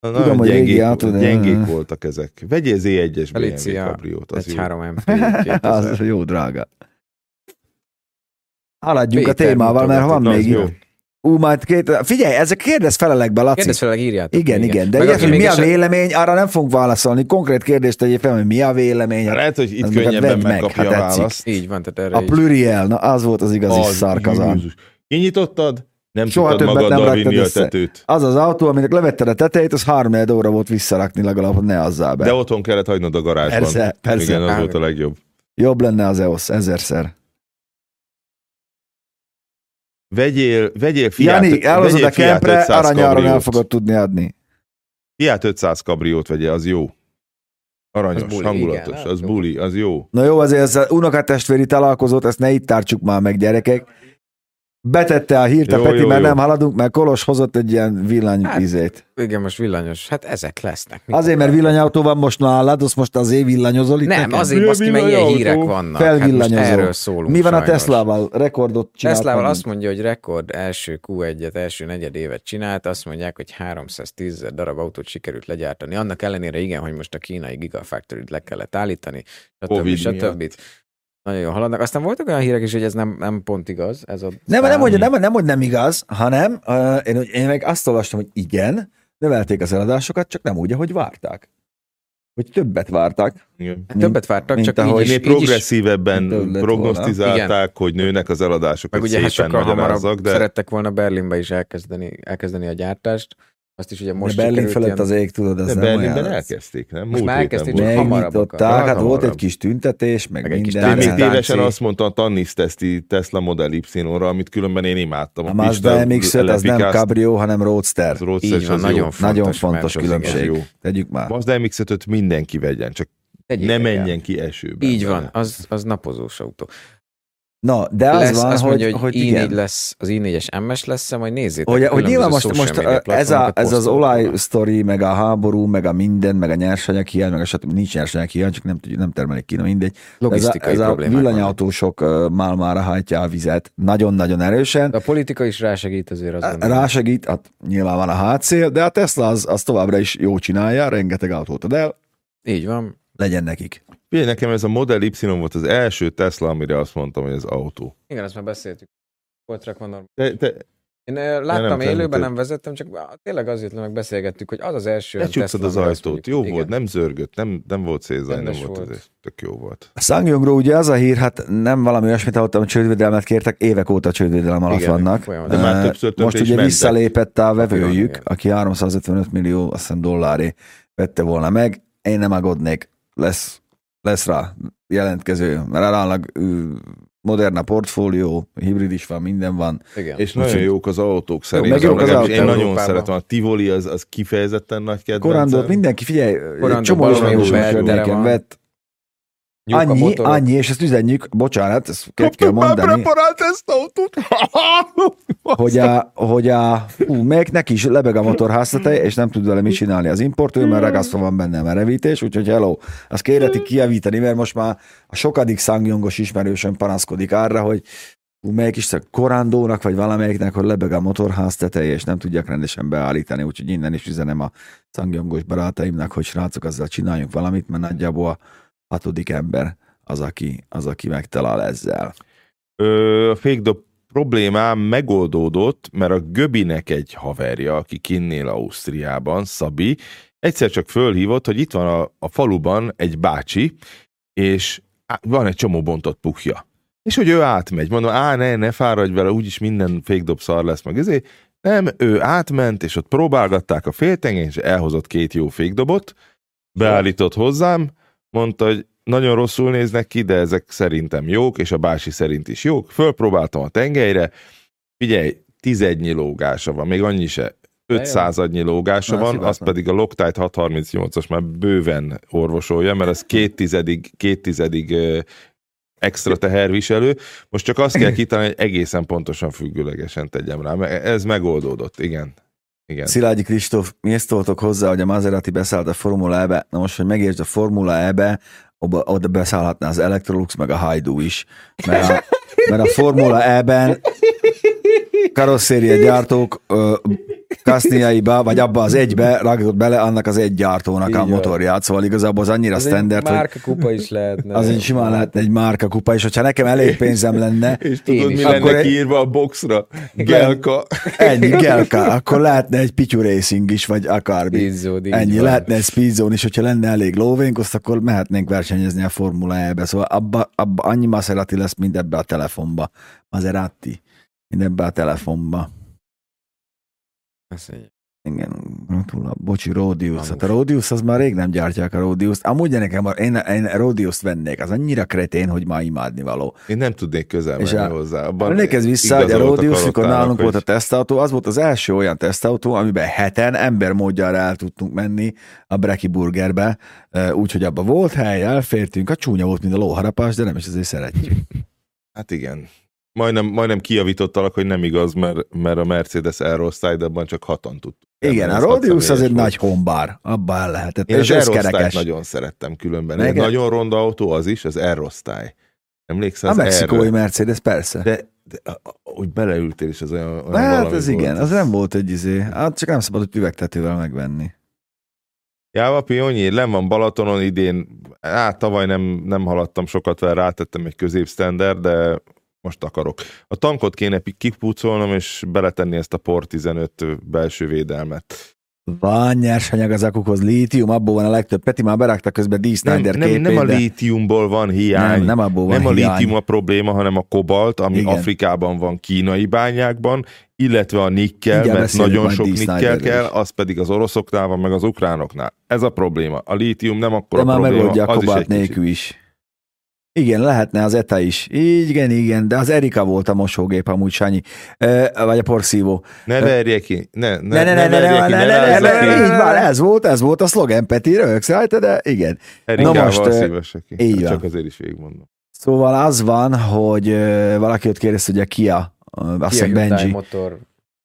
Na, Tudom, hogy régi gyengék, autó, de- gyengék voltak ezek. Vegyél Z1-es BMW kabriót, az egy jó. 3 MP [laughs] [laughs] Az 2000. jó drága. Haladjunk a Péter témával, mert van még itt. Ú, majd két... Figyelj, ezek kérdez felelekbe, Laci. Kérdezz fel, írjátok. igen, még, igen, de Meg aki hogy mi a vélemény, arra nem fogunk válaszolni. Konkrét kérdést tegyél fel, hogy mi a vélemény. Hát Lehet, hogy itt meg a könnyebben meg, megkapja ha a választ. Így van, tehát erre A pluriel, na az volt az igazi szarkazán. Kinyitottad, nem Soha tudtad többet nem magaddal vinni a össze. tetőt. Az az autó, aminek levetted a tetejét, az három óra volt visszarakni legalább, ne azzal be. De otthon kellett hagynod a garázsban. Persze, persze. Igen, az volt a legjobb. Jobb lenne az EOS, ezerszer. Vegyél, vegyél Fiat, Jani, elhozod vegyél a kempre, 500 aranyáron el fogod tudni adni. Fiat 500 kabriót vegye, az jó. Aranyos, Az buli, hangulatos, igen, az jó. buli, az jó. Na jó, azért ez az unokatestvéri találkozót, ezt ne itt tartsuk már meg, gyerekek. Betette a hírt a Jó, Peti, jó, mert jó. nem haladunk, mert Kolos hozott egy ilyen villany Hát. Igen, most villanyos. Hát ezek lesznek. Mit Azért, mert villanyautó van most nálad, azt most azért villanyozol itt Nem, nekem? azért a mert ilyen villanyautó? hírek vannak. Hát Felvillanyozó. erről szólunk Mi van a sajnos. Teslával? Rekordot csinált Teslával azt mondja, hogy rekord első Q1-et, első negyed évet csinált, azt mondják, hogy 310 ezer darab autót sikerült legyártani. Annak ellenére igen, hogy most a kínai Gigafactory-t le kellett állítani, stb. Covid stb. Nagyon jól haladnak. Aztán voltak olyan hírek is, hogy ez nem, nem pont igaz. Ez a Nem, nem, hogy nem, nem, hogy nem igaz, hanem uh, én, én meg azt olvastam, hogy igen, növelték az eladásokat, csak nem úgy, ahogy várták. Hogy többet várták. Igen. mint- Többet vártak, mint csak ahogy így így progresszívebben prognosztizálták, hogy nőnek az eladások, meg hogy ugye hát sokkal hamarabb de szerettek volna Berlinbe is elkezdeni, elkezdeni a gyártást. Azt is ugye Most most Berlin fölött ilyen- az ég, tudod, ez de nem Berlinben olyan. elkezdték, nem? Most Múlt már elkezdték, csak hamarabb akarnak. hát volt egy kis tüntetés, meg, Meg minden. Én még tévesen azt mondta a Tannis teszti Tesla Model Y-ra, amit különben én imádtam. A Mazda MX-5 az nem Cabrio, hanem Roadster. az Roadster, Így van, az jó. nagyon fontos. Nagyon fontos az különbség. Jó. Tegyük már. Mazda MX-5-öt mindenki vegyen, csak Tegyék ne el. menjen ki esőben. Így van, az, az napozós autó. Na, de az lesz, van, azt hogy, mondja, hogy, hogy i4 igen. lesz, az i4-es MS lesz, majd nézzétek. Hogy, hogy nyilván most, most ez, a, ez az olaj sztori, meg a háború, meg a minden, meg a nyersanyag hiány, meg a stb. Nincs nyersanyag hiány, csak nem, nem termelik ki, na mindegy. Ez a, Logisztikai ez a villanyautósok uh, málmára hajtja a vizet nagyon-nagyon erősen. De a politika is rásegít azért az Rásegít, hát nyilván van a hátszél, de a Tesla az, az továbbra is jó csinálja, rengeteg autót ad el, Így van. legyen nekik. Figyelj, nekem ez a Model Y volt az első Tesla, amire azt mondtam, hogy ez autó. Igen, ezt már beszéltük. Volt Recommendor. Te, te, Én láttam nem, élőben, nem, nem vezettem, csak tényleg azért meg beszélgettük, hogy az az első Tesla, az ajtót. Jó igen. volt, nem zörgött, nem, nem volt szélzaj, nem volt, volt. azért tök jó volt. A Sangyongról ugye az a hír, hát nem valami olyasmit hallottam, hogy csődvédelmet kértek, évek óta csődvédelem alatt Igen, vannak. De már többször többé Most ugye mentek. visszalépett a vevőjük, Igen. aki 355 millió, azt hiszem dolláré vette volna meg. Én nem aggódnék, lesz, lesz rá jelentkező, mert ő, modern a portfólió, hibrid is van, minden van. Igen. És nagyon Úgyhogy- jók az autók szerintem. meg jók az Legalábbis Én nagyon Európában. szeretem. A Tivoli az, az kifejezetten nagy kedvencem. Korándot mindenki, figyelj, egy Korandot csomó baromi ismerős jó környéken vertere van. vett. Annyi, motorok. annyi, és ezt üzenjük, bocsánat, ezt kell, kell mondani. preparált ezt autót. [laughs] hogy a, hogy a hú, még neki is lebeg a motorháztatej, és nem tud vele mit csinálni az importőr, mert ragasztva van benne a merevítés, úgyhogy hello, azt kérhetik kijavítani, mert most már a sokadik szangyongos ismerősöm panaszkodik arra, hogy hú, melyik is korándónak, vagy valamelyiknek, hogy lebeg a motorház teteje, és nem tudják rendesen beállítani, úgyhogy innen is üzenem a szangyomgós barátaimnak, hogy srácok, azzal csináljunk valamit, mert nagyjából a hatodik ember az, aki, az, aki megtalál ezzel. Ö, a fékdob problémám megoldódott, mert a Göbinek egy haverja, aki kinnél Ausztriában, Szabi, egyszer csak fölhívott, hogy itt van a, a faluban egy bácsi, és van egy csomó bontott pukja. És hogy ő átmegy. Mondom, á, ne, ne fáradj vele, úgyis minden fékdob szar lesz meg. Ezért nem, ő átment, és ott próbálgatták a féltengén, és elhozott két jó fékdobot, beállított hozzám, mondta, hogy nagyon rosszul néznek ki, de ezek szerintem jók, és a bási szerint is jók. Fölpróbáltam a tengelyre, figyelj, tizednyi lógása van, még annyi se. 500 adnyi lógása van, az pedig a Loctite 638-as már bőven orvosolja, mert az két tizedig, két tizedig extra teherviselő. Most csak azt kell kitalálni, hogy egészen pontosan függőlegesen tegyem rá. Ez megoldódott, igen. Igen. Szilágyi Kristóf, mi ezt toltok hozzá, hogy a Maserati beszállt a Formula E-be? Na most, hogy megértsd a Formula E-be, oda, oda beszállhatná az Electrolux, meg a Haidu is. Mert a, mert a Formula E-ben karosszéria gyártók kaszniaiba, vagy abba az egybe rakott bele annak az egy gyártónak Így a motorját, szóval igazából az annyira ez standard, egy márka kupa is lehetne. Az egy simán lehetne egy márka kupa, és hogyha nekem elég pénzem lenne, [laughs] és tudod, mi lenne egy... kiírva a boxra? Gelka. Ennyi, [laughs] Gelka. Akkor lehetne egy Pityú Racing is, vagy akármi. Speedzone, Ennyi, van. lehetne egy Speedzone is, hogyha lenne elég lóvénk, azt akkor mehetnénk versenyezni a Formula E-be. Szóval abba, abba annyi Maserati lesz, mint ebbe a telefonba. Maserati. Mint ebbe a telefonba. Igen, túl bocsi, Rodius. Hát a Rodius az már rég nem gyártják a Rodius-t. Amúgy nekem, én, én Rodius-t vennék, az annyira kretén, hogy már imádni való. Én nem tudnék közel menni a, hozzá. Emlékezz vissza, hogy a Rodius, mikor nálunk hogy... volt a tesztautó, az volt az első olyan tesztautó, amiben heten ember módjára el tudtunk menni a Breki Burgerbe, úgyhogy abban volt hely, elfértünk, a csúnya volt, mint a lóharapás, de nem is azért szeretjük. Hát igen, majdnem, majdnem kijavítottalak, hogy nem igaz, mert, mert a Mercedes Aerostyde-ban csak hatan tudtuk. Igen, a Rodius az egy nagy hombár, abba el lehetett. Én és az Aerostyde nagyon szerettem különben. Egy nagyon ronda autó az is, az Aerostyde. Emlékszel? A mexikói erre? Mercedes, persze. De, de úgy beleültél is az olyan, olyan Hát ez igen, az nem volt egy izé. Hát csak nem szabad, hogy üvegtetővel megvenni. Jáva Pionyi, len van Balatonon idén, hát tavaly nem, nem haladtam sokat vele, rátettem egy középstender, de most akarok. A tankot kéne kipucolnom, és beletenni ezt a POR 15 belső védelmet. Van nyersanyag az akukhoz, lítium, abból van a legtöbb. Peti már berágta közben D. Snyder nem, nem, nem a lítiumból van hiány. Nem, nem abból van Nem hiány. a lítium a probléma, hanem a kobalt, ami Igen. Afrikában van kínai bányákban, illetve a nikkel, Igen, mert nagyon sok nikkel kell, az pedig az oroszoknál van, meg az ukránoknál. Ez a probléma. A lítium nem akkor De a már probléma. megoldja a kobalt nélkül is. Igen, lehetne az ETA is. Igen, igen, de az Erika volt a mosógép amúgy, Sanyi. Vagy a porszívó. Ne verje ki. Ne, ne, ne, ne, ne, ne, ne, ne, ne, ne, ne, ne, ne, Így van, ez volt, ez volt a szlogen, Peti, röhögsz rajta, de igen. Erikával Na most, szívesek ki. Így hát van. Csak azért is végigmondom. Szóval az van, hogy valaki ott kérdez, hogy a Kia, azt hiszem Benji. Motor.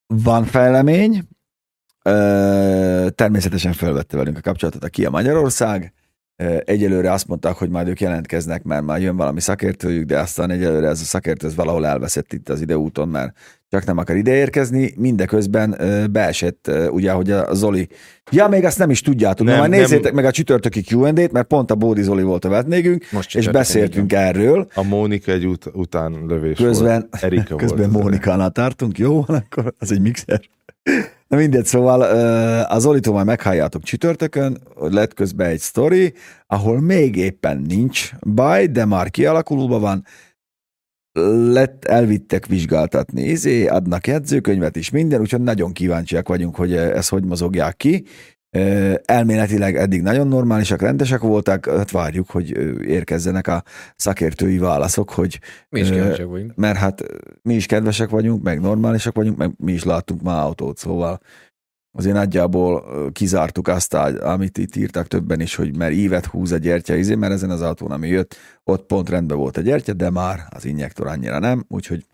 Van fejlemény, természetesen felvette velünk a kapcsolatot a Kia Magyarország, Egyelőre azt mondták, hogy majd ők jelentkeznek, mert már jön valami szakértőjük, de aztán egyelőre ez a szakértő ez valahol elveszett itt az ideúton, mert csak nem akar ideérkezni. Mindeközben beesett, ugye, hogy a Zoli. Ja, még azt nem is tudjátok, nem, majd nézzétek nem... meg a csütörtöki Q&A-t, mert pont a Bódi Zoli volt a vetnégünk, és beszéltünk igen. erről. A Mónika egy ut- után lövés közben, volt. Erika [laughs] közben volt Mónikánál tartunk, jó van, akkor az egy mixer. Na mindegy, szóval az Zolitól majd meghalljátok csütörtökön, lett közben egy sztori, ahol még éppen nincs baj, de már kialakulóban van, lett, elvittek vizsgáltatni, izé, adnak jegyzőkönyvet is, minden, úgyhogy nagyon kíváncsiak vagyunk, hogy ez hogy mozogják ki. Elméletileg eddig nagyon normálisak, rendesek voltak, hát várjuk, hogy érkezzenek a szakértői válaszok, hogy... Mi is kedvesek vagyunk. Mert hát mi is kedvesek vagyunk, meg normálisak vagyunk, meg mi is láttunk már autót, szóval azért nagyjából kizártuk azt, amit itt írtak többen is, hogy mert ívet húz a gyertya, izé, mert ezen az autón, ami jött, ott pont rendben volt a gyertya, de már az injektor annyira nem, úgyhogy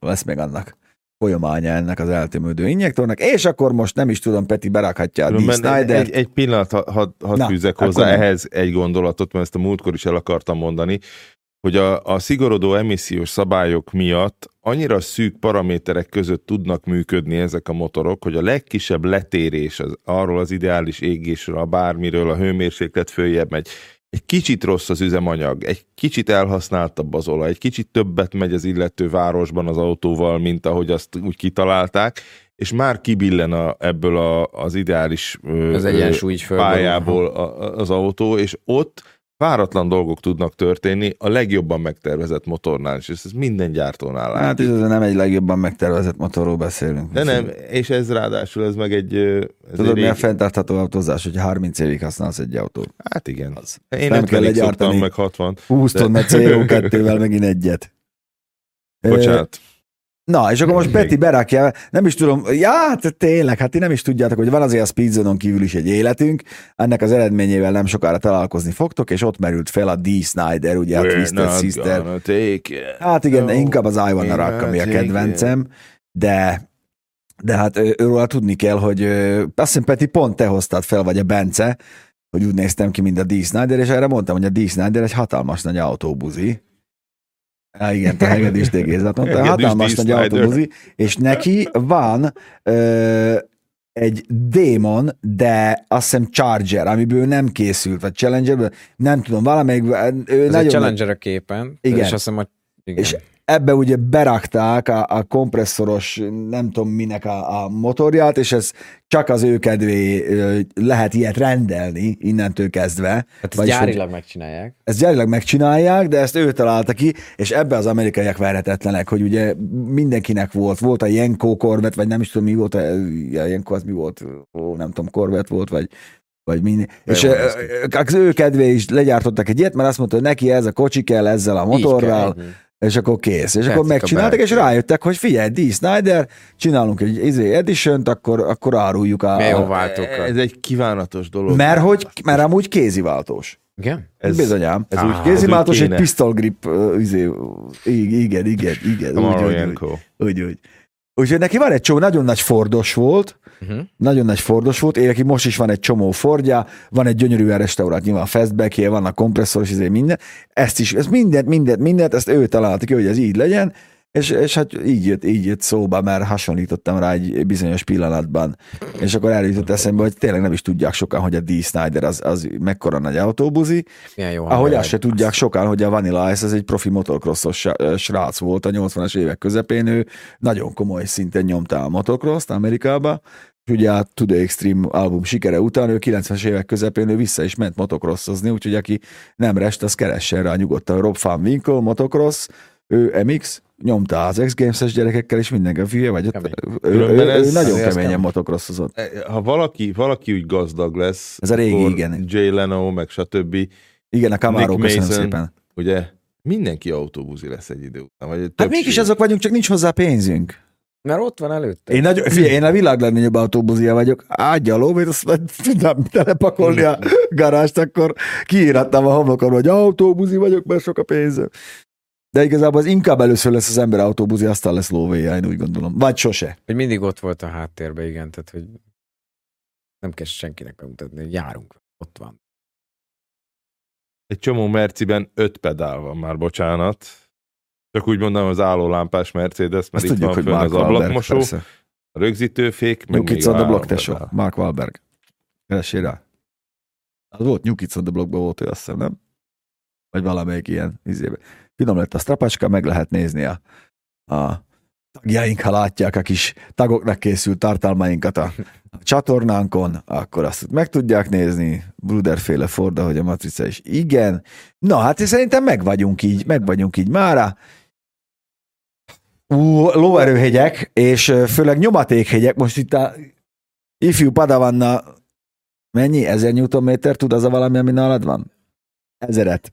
lesz még annak folyamánya ennek az eltömődő injektornak, és akkor most nem is tudom, Peti berakhatja a D. Snyder. Egy, egy pillanat, hadd had, had fűzek hozzá ehhez egy gondolatot, mert ezt a múltkor is el akartam mondani. hogy a, a szigorodó emissziós szabályok miatt annyira szűk paraméterek között tudnak működni ezek a motorok, hogy a legkisebb letérés az, arról az ideális égésről, a bármiről, a hőmérséklet följebb megy, egy kicsit rossz az üzemanyag, egy kicsit elhasználtabb az olaj, egy kicsit többet megy az illető városban az autóval, mint ahogy azt úgy kitalálták, és már kibillen a, ebből a, az ideális Az egyensúly pályából a, az autó, és ott váratlan dolgok tudnak történni a legjobban megtervezett motornál is, és ez minden gyártónál Hát ez nem egy legjobban megtervezett motorról beszélünk. De nem, és ez ráadásul ez meg egy... Ez Tudod, egy mi a fenntartható autózás, hogy 30 évig használsz egy autót? Hát igen. Az. Én nem kell legyártani. meg 60. 20 tonna CO2-vel megint egyet. Bocsánat. Na, és akkor most Peti berakja, nem is tudom, ja, hát tényleg, hát ti nem is tudjátok, hogy van azért a Speedzonon kívül is egy életünk, ennek az eredményével nem sokára találkozni fogtok, és ott merült fel a D. Snyder, ugye a Twisted Sister. Hát igen, no, inkább az I Wanna Rock, ami a kedvencem, de de hát őről tudni kell, hogy azt hiszem Peti pont te hoztad fel, vagy a Bence, hogy úgy néztem ki, mint a D. Snyder, és erre mondtam, hogy a D. Snyder egy hatalmas nagy autóbuzi, Há, igen, te hegedűs mondta, mondta, hatalmas nagy autóbuzi, és neki van ö, egy démon, de azt hiszem Charger, amiből nem készült, vagy Challenger, nem tudom, valamelyik... Ő Ez nagyon egy Challenger a képen, igen. és azt hiszem, hogy igen. És ebbe ugye berakták a, a kompresszoros, nem tudom minek a, a motorját, és ez csak az ő kedvé lehet ilyet rendelni innentől kezdve. Hát ezt gyárilag hogy, megcsinálják. Ezt gyárilag megcsinálják, de ezt ő találta ki, és ebbe az amerikaiak verhetetlenek, hogy ugye mindenkinek volt, volt a Jenko Corvette, vagy nem is tudom mi volt, a, a Jenko az mi volt, ó, nem tudom, Corvette volt, vagy vagy minden. És az ő kedvé is legyártottak egy ilyet, mert azt mondta, hogy neki ez a kocsi kell ezzel a motorral, és akkor kész. És Tetszik akkor megcsináltak, és rájöttek, hogy figyelj, D. Snyder, csinálunk egy izé edition akkor, akkor áruljuk a... Milyen váltókat. Ez egy kívánatos dolog. Mert, hogy, mert amúgy kéziváltós. Igen? Ez, Bizonyám. Ez úgy kéziváltós, egy pistol grip, izé, igen, igen, igen. igen úgy, úgy, úgy, úgy, úgy. Úgyhogy neki van egy csomó, nagyon nagy Fordos volt, uh-huh. nagyon nagy Fordos volt, neki most is van egy csomó Fordja, van egy gyönyörű restaurált, nyilván fastback van kompresszor, és ezért minden, ezt is, ezt mindent, mindent, mindent, ezt ő találta ki, hogy ez így legyen, és, és hát így jött, így jött szóba, mert hasonlítottam rá egy bizonyos pillanatban, és akkor eljutott eszembe, hogy tényleg nem is tudják sokan, hogy a D. Snyder az, az mekkora nagy autóbuzi, jó ahogy azt se tudják sokan, hogy a Vanilla Ice az egy profi motocrossos srác volt a 80-as évek közepén, ő nagyon komoly szinten nyomta a motocross Amerikába, és ugye a To The Extreme album sikere után ő 90-es évek közepén ő vissza is ment motocrossozni, úgyhogy aki nem rest, az keressen rá nyugodtan. Rob Van Winkle, motocross, ő MX, nyomta az X Games-es gyerekekkel, és mindenki hülye vagy. Ott, ő, ő, ő, ő nagyon keményen motocrossozott. E, ha valaki, valaki úgy gazdag lesz, ez a régi, igen. Jay Leno, meg stb. Igen, a Camaro, köszönöm szépen. Ugye mindenki autóbuzi lesz egy idő után. Vagy egy hát mégis azok vagyunk, csak nincs hozzá pénzünk. Mert ott van előtte. Én, nagy, figyelj, én a világ legnagyobb autóbuzia vagyok. Ágyja a lóvét, azt tudnám telepakolni a garást, akkor kiírattam a homlokon, hogy autóbuzi vagyok, mert sok a pénzem. De igazából az inkább először lesz az ember autóbuzi, aztán lesz lóvéja, én úgy gondolom. Vagy sose. Hogy mindig ott volt a háttérben, igen, tehát hogy nem kell senkinek bemutatni, hogy járunk, ott van. Egy csomó merciben öt pedál van már, bocsánat. Csak úgy mondom, az állólámpás Mercedes, mert Azt itt tudjuk, van fönn az ablakmosó, a rögzítőfék, meg New Kids on the Block, tesó, Mark Wahlberg. Keresél rá. Az volt New Kids on the Blockban volt ő, azt hiszem, nem? Vagy valamelyik ilyen izébe. Finom lett a strapacska, meg lehet nézni a, a tagjaink, ha látják a kis tagoknak készült tartalmainkat a, a csatornánkon, akkor azt meg tudják nézni. Bruderféle Ford, ahogy a matrica is. Igen. Na, hát szerintem meg vagyunk így, meg vagyunk így mára. Ú, lóerőhegyek, és főleg nyomatékhegyek. Most itt a ifjú Padavanna mennyi? Ezer Newton tud az a valami, ami nálad van? Ezeret.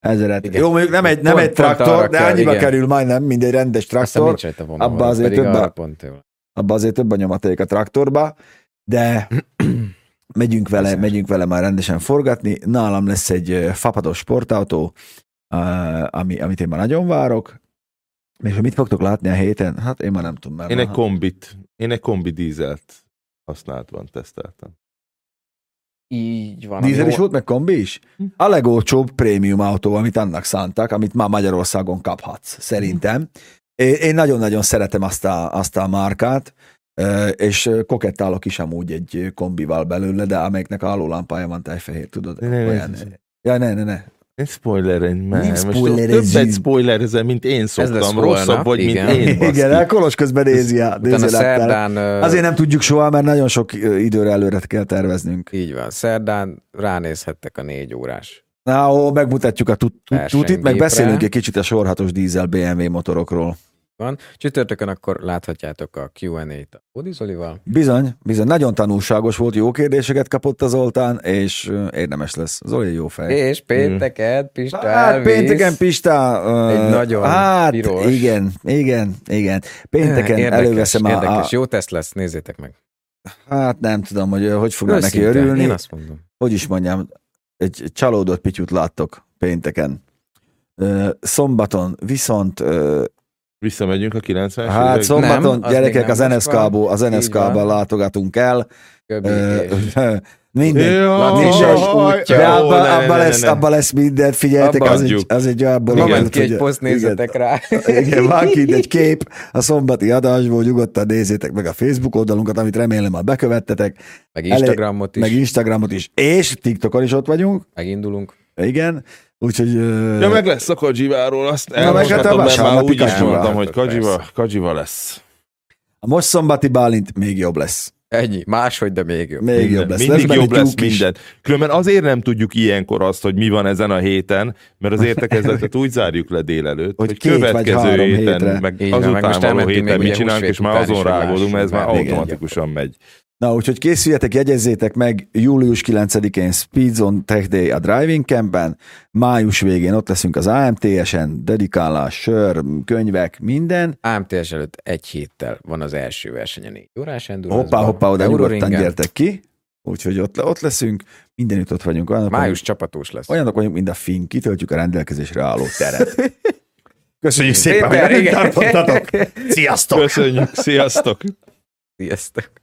Ezeret. Igen. Jó, mondjuk nem egy, nem pont, egy traktor, de annyiba kell, kerül majdnem, mint egy rendes traktor. Abba azért, több a, abba azért több a nyomaték a traktorba, de [clears throat] megyünk vele, megyünk vele már rendesen forgatni. Nálam lesz egy fapados sportautó, ami, amit én már nagyon várok. És mit fogtok látni a héten? Hát én már nem tudom. Mert én egy kombit, én egy kombi dízelt használatban teszteltem. Így van. Dízel is jó- volt, meg kombi is? A legolcsóbb prémium autó, amit annak szántak, amit már Magyarországon kaphatsz, szerintem. Én nagyon-nagyon szeretem azt a, azt a márkát, és kokettálok is amúgy egy kombival belőle, de amelyiknek a lámpája van tejfehér, tudod? Ne, ne, ne. ja, ne, ne, ne. Ne spoilerezz már. Nem Most. Többet spoilerezel, mint én szoktam. Rosszabb vagy, igen. mint én. baszki. Igen, el Kolos közben nézi, a- szerdán... Azért nem tudjuk soha, mert nagyon sok időre előre kell terveznünk. Így van. Szerdán ránézhettek a négy órás. Na, ó, megmutatjuk a tut- tut- tutit, meg beszélünk egy kicsit a sorhatos dízel BMW motorokról. Van. Csütörtökön akkor láthatjátok a Q&A-t a Bodi Zolival. Bizony, bizony, nagyon tanulságos volt, jó kérdéseket kapott a Zoltán, és érdemes lesz. Zoli jó fej. És pénteken Pista Hát elvisz. pénteken Pista... ö, Egy nagyon hát, piros. igen, igen, igen. Pénteken érdekes, előveszem a, érdekes. a... Jó teszt lesz, nézzétek meg. Hát nem tudom, hogy hogy fognak neki örülni. Én azt mondom. Hogy is mondjam, egy csalódott pityut láttok pénteken. Szombaton viszont Visszamegyünk a 90-es Hát szombaton, Nem, az gyerekek, az NSK-ból, az NSK-ban látogatunk el. [laughs] Útja. De abba, lesz, abba lesz minden, figyeljetek, Abba az egy, az egy olyan dolog. ki egy poszt, nézzetek rá. Igen, van kint egy [laughs] kép a szombati adásból, nyugodtan nézzétek meg a Facebook oldalunkat, amit remélem már bekövettetek, Meg Instagramot is. meg Instagramot is, és TikTokon is ott vagyunk, Megindulunk. igen, úgyhogy... Ja, meg lesz a Kadzsiváról, azt meg hát a elmondhatom, mert már úgy is mondtam, hogy Persze. Kadzsiva lesz. A most szombati Bálint még jobb lesz. Ennyi. Máshogy, de még jobb. Még Minden. jobb lesz. Mindig benne jobb lesz is. minden. Különben azért nem tudjuk ilyenkor azt, hogy mi van ezen a héten, mert az értekezletet úgy zárjuk le délelőtt, Hogy hogy, következő héten, hétre. meg Így van, meg azután most való héten mit csinálunk, és már azon rágódunk, mert ez már. automatikusan megy. Na, úgyhogy készüljetek, jegyezzétek meg július 9-én Speedzone Tech Day a Driving Campben, május végén ott leszünk az AMTS-en, dedikálás, sör, könyvek, minden. AMTS előtt egy héttel van az első verseny a négy órás endurance Hoppá, hoppá, oda nyugodtan gyertek ki. Úgyhogy ott, ott leszünk, mindenütt ott vagyunk. Olyanok, Május csapatós lesz. olyanok vagyunk, mint a finn, kitöltjük a rendelkezésre álló teret. [laughs] Köszönjük szépen, hogy tartottatok. [laughs] Sziasztok! Köszönjük, sziasztok! Sziasztok!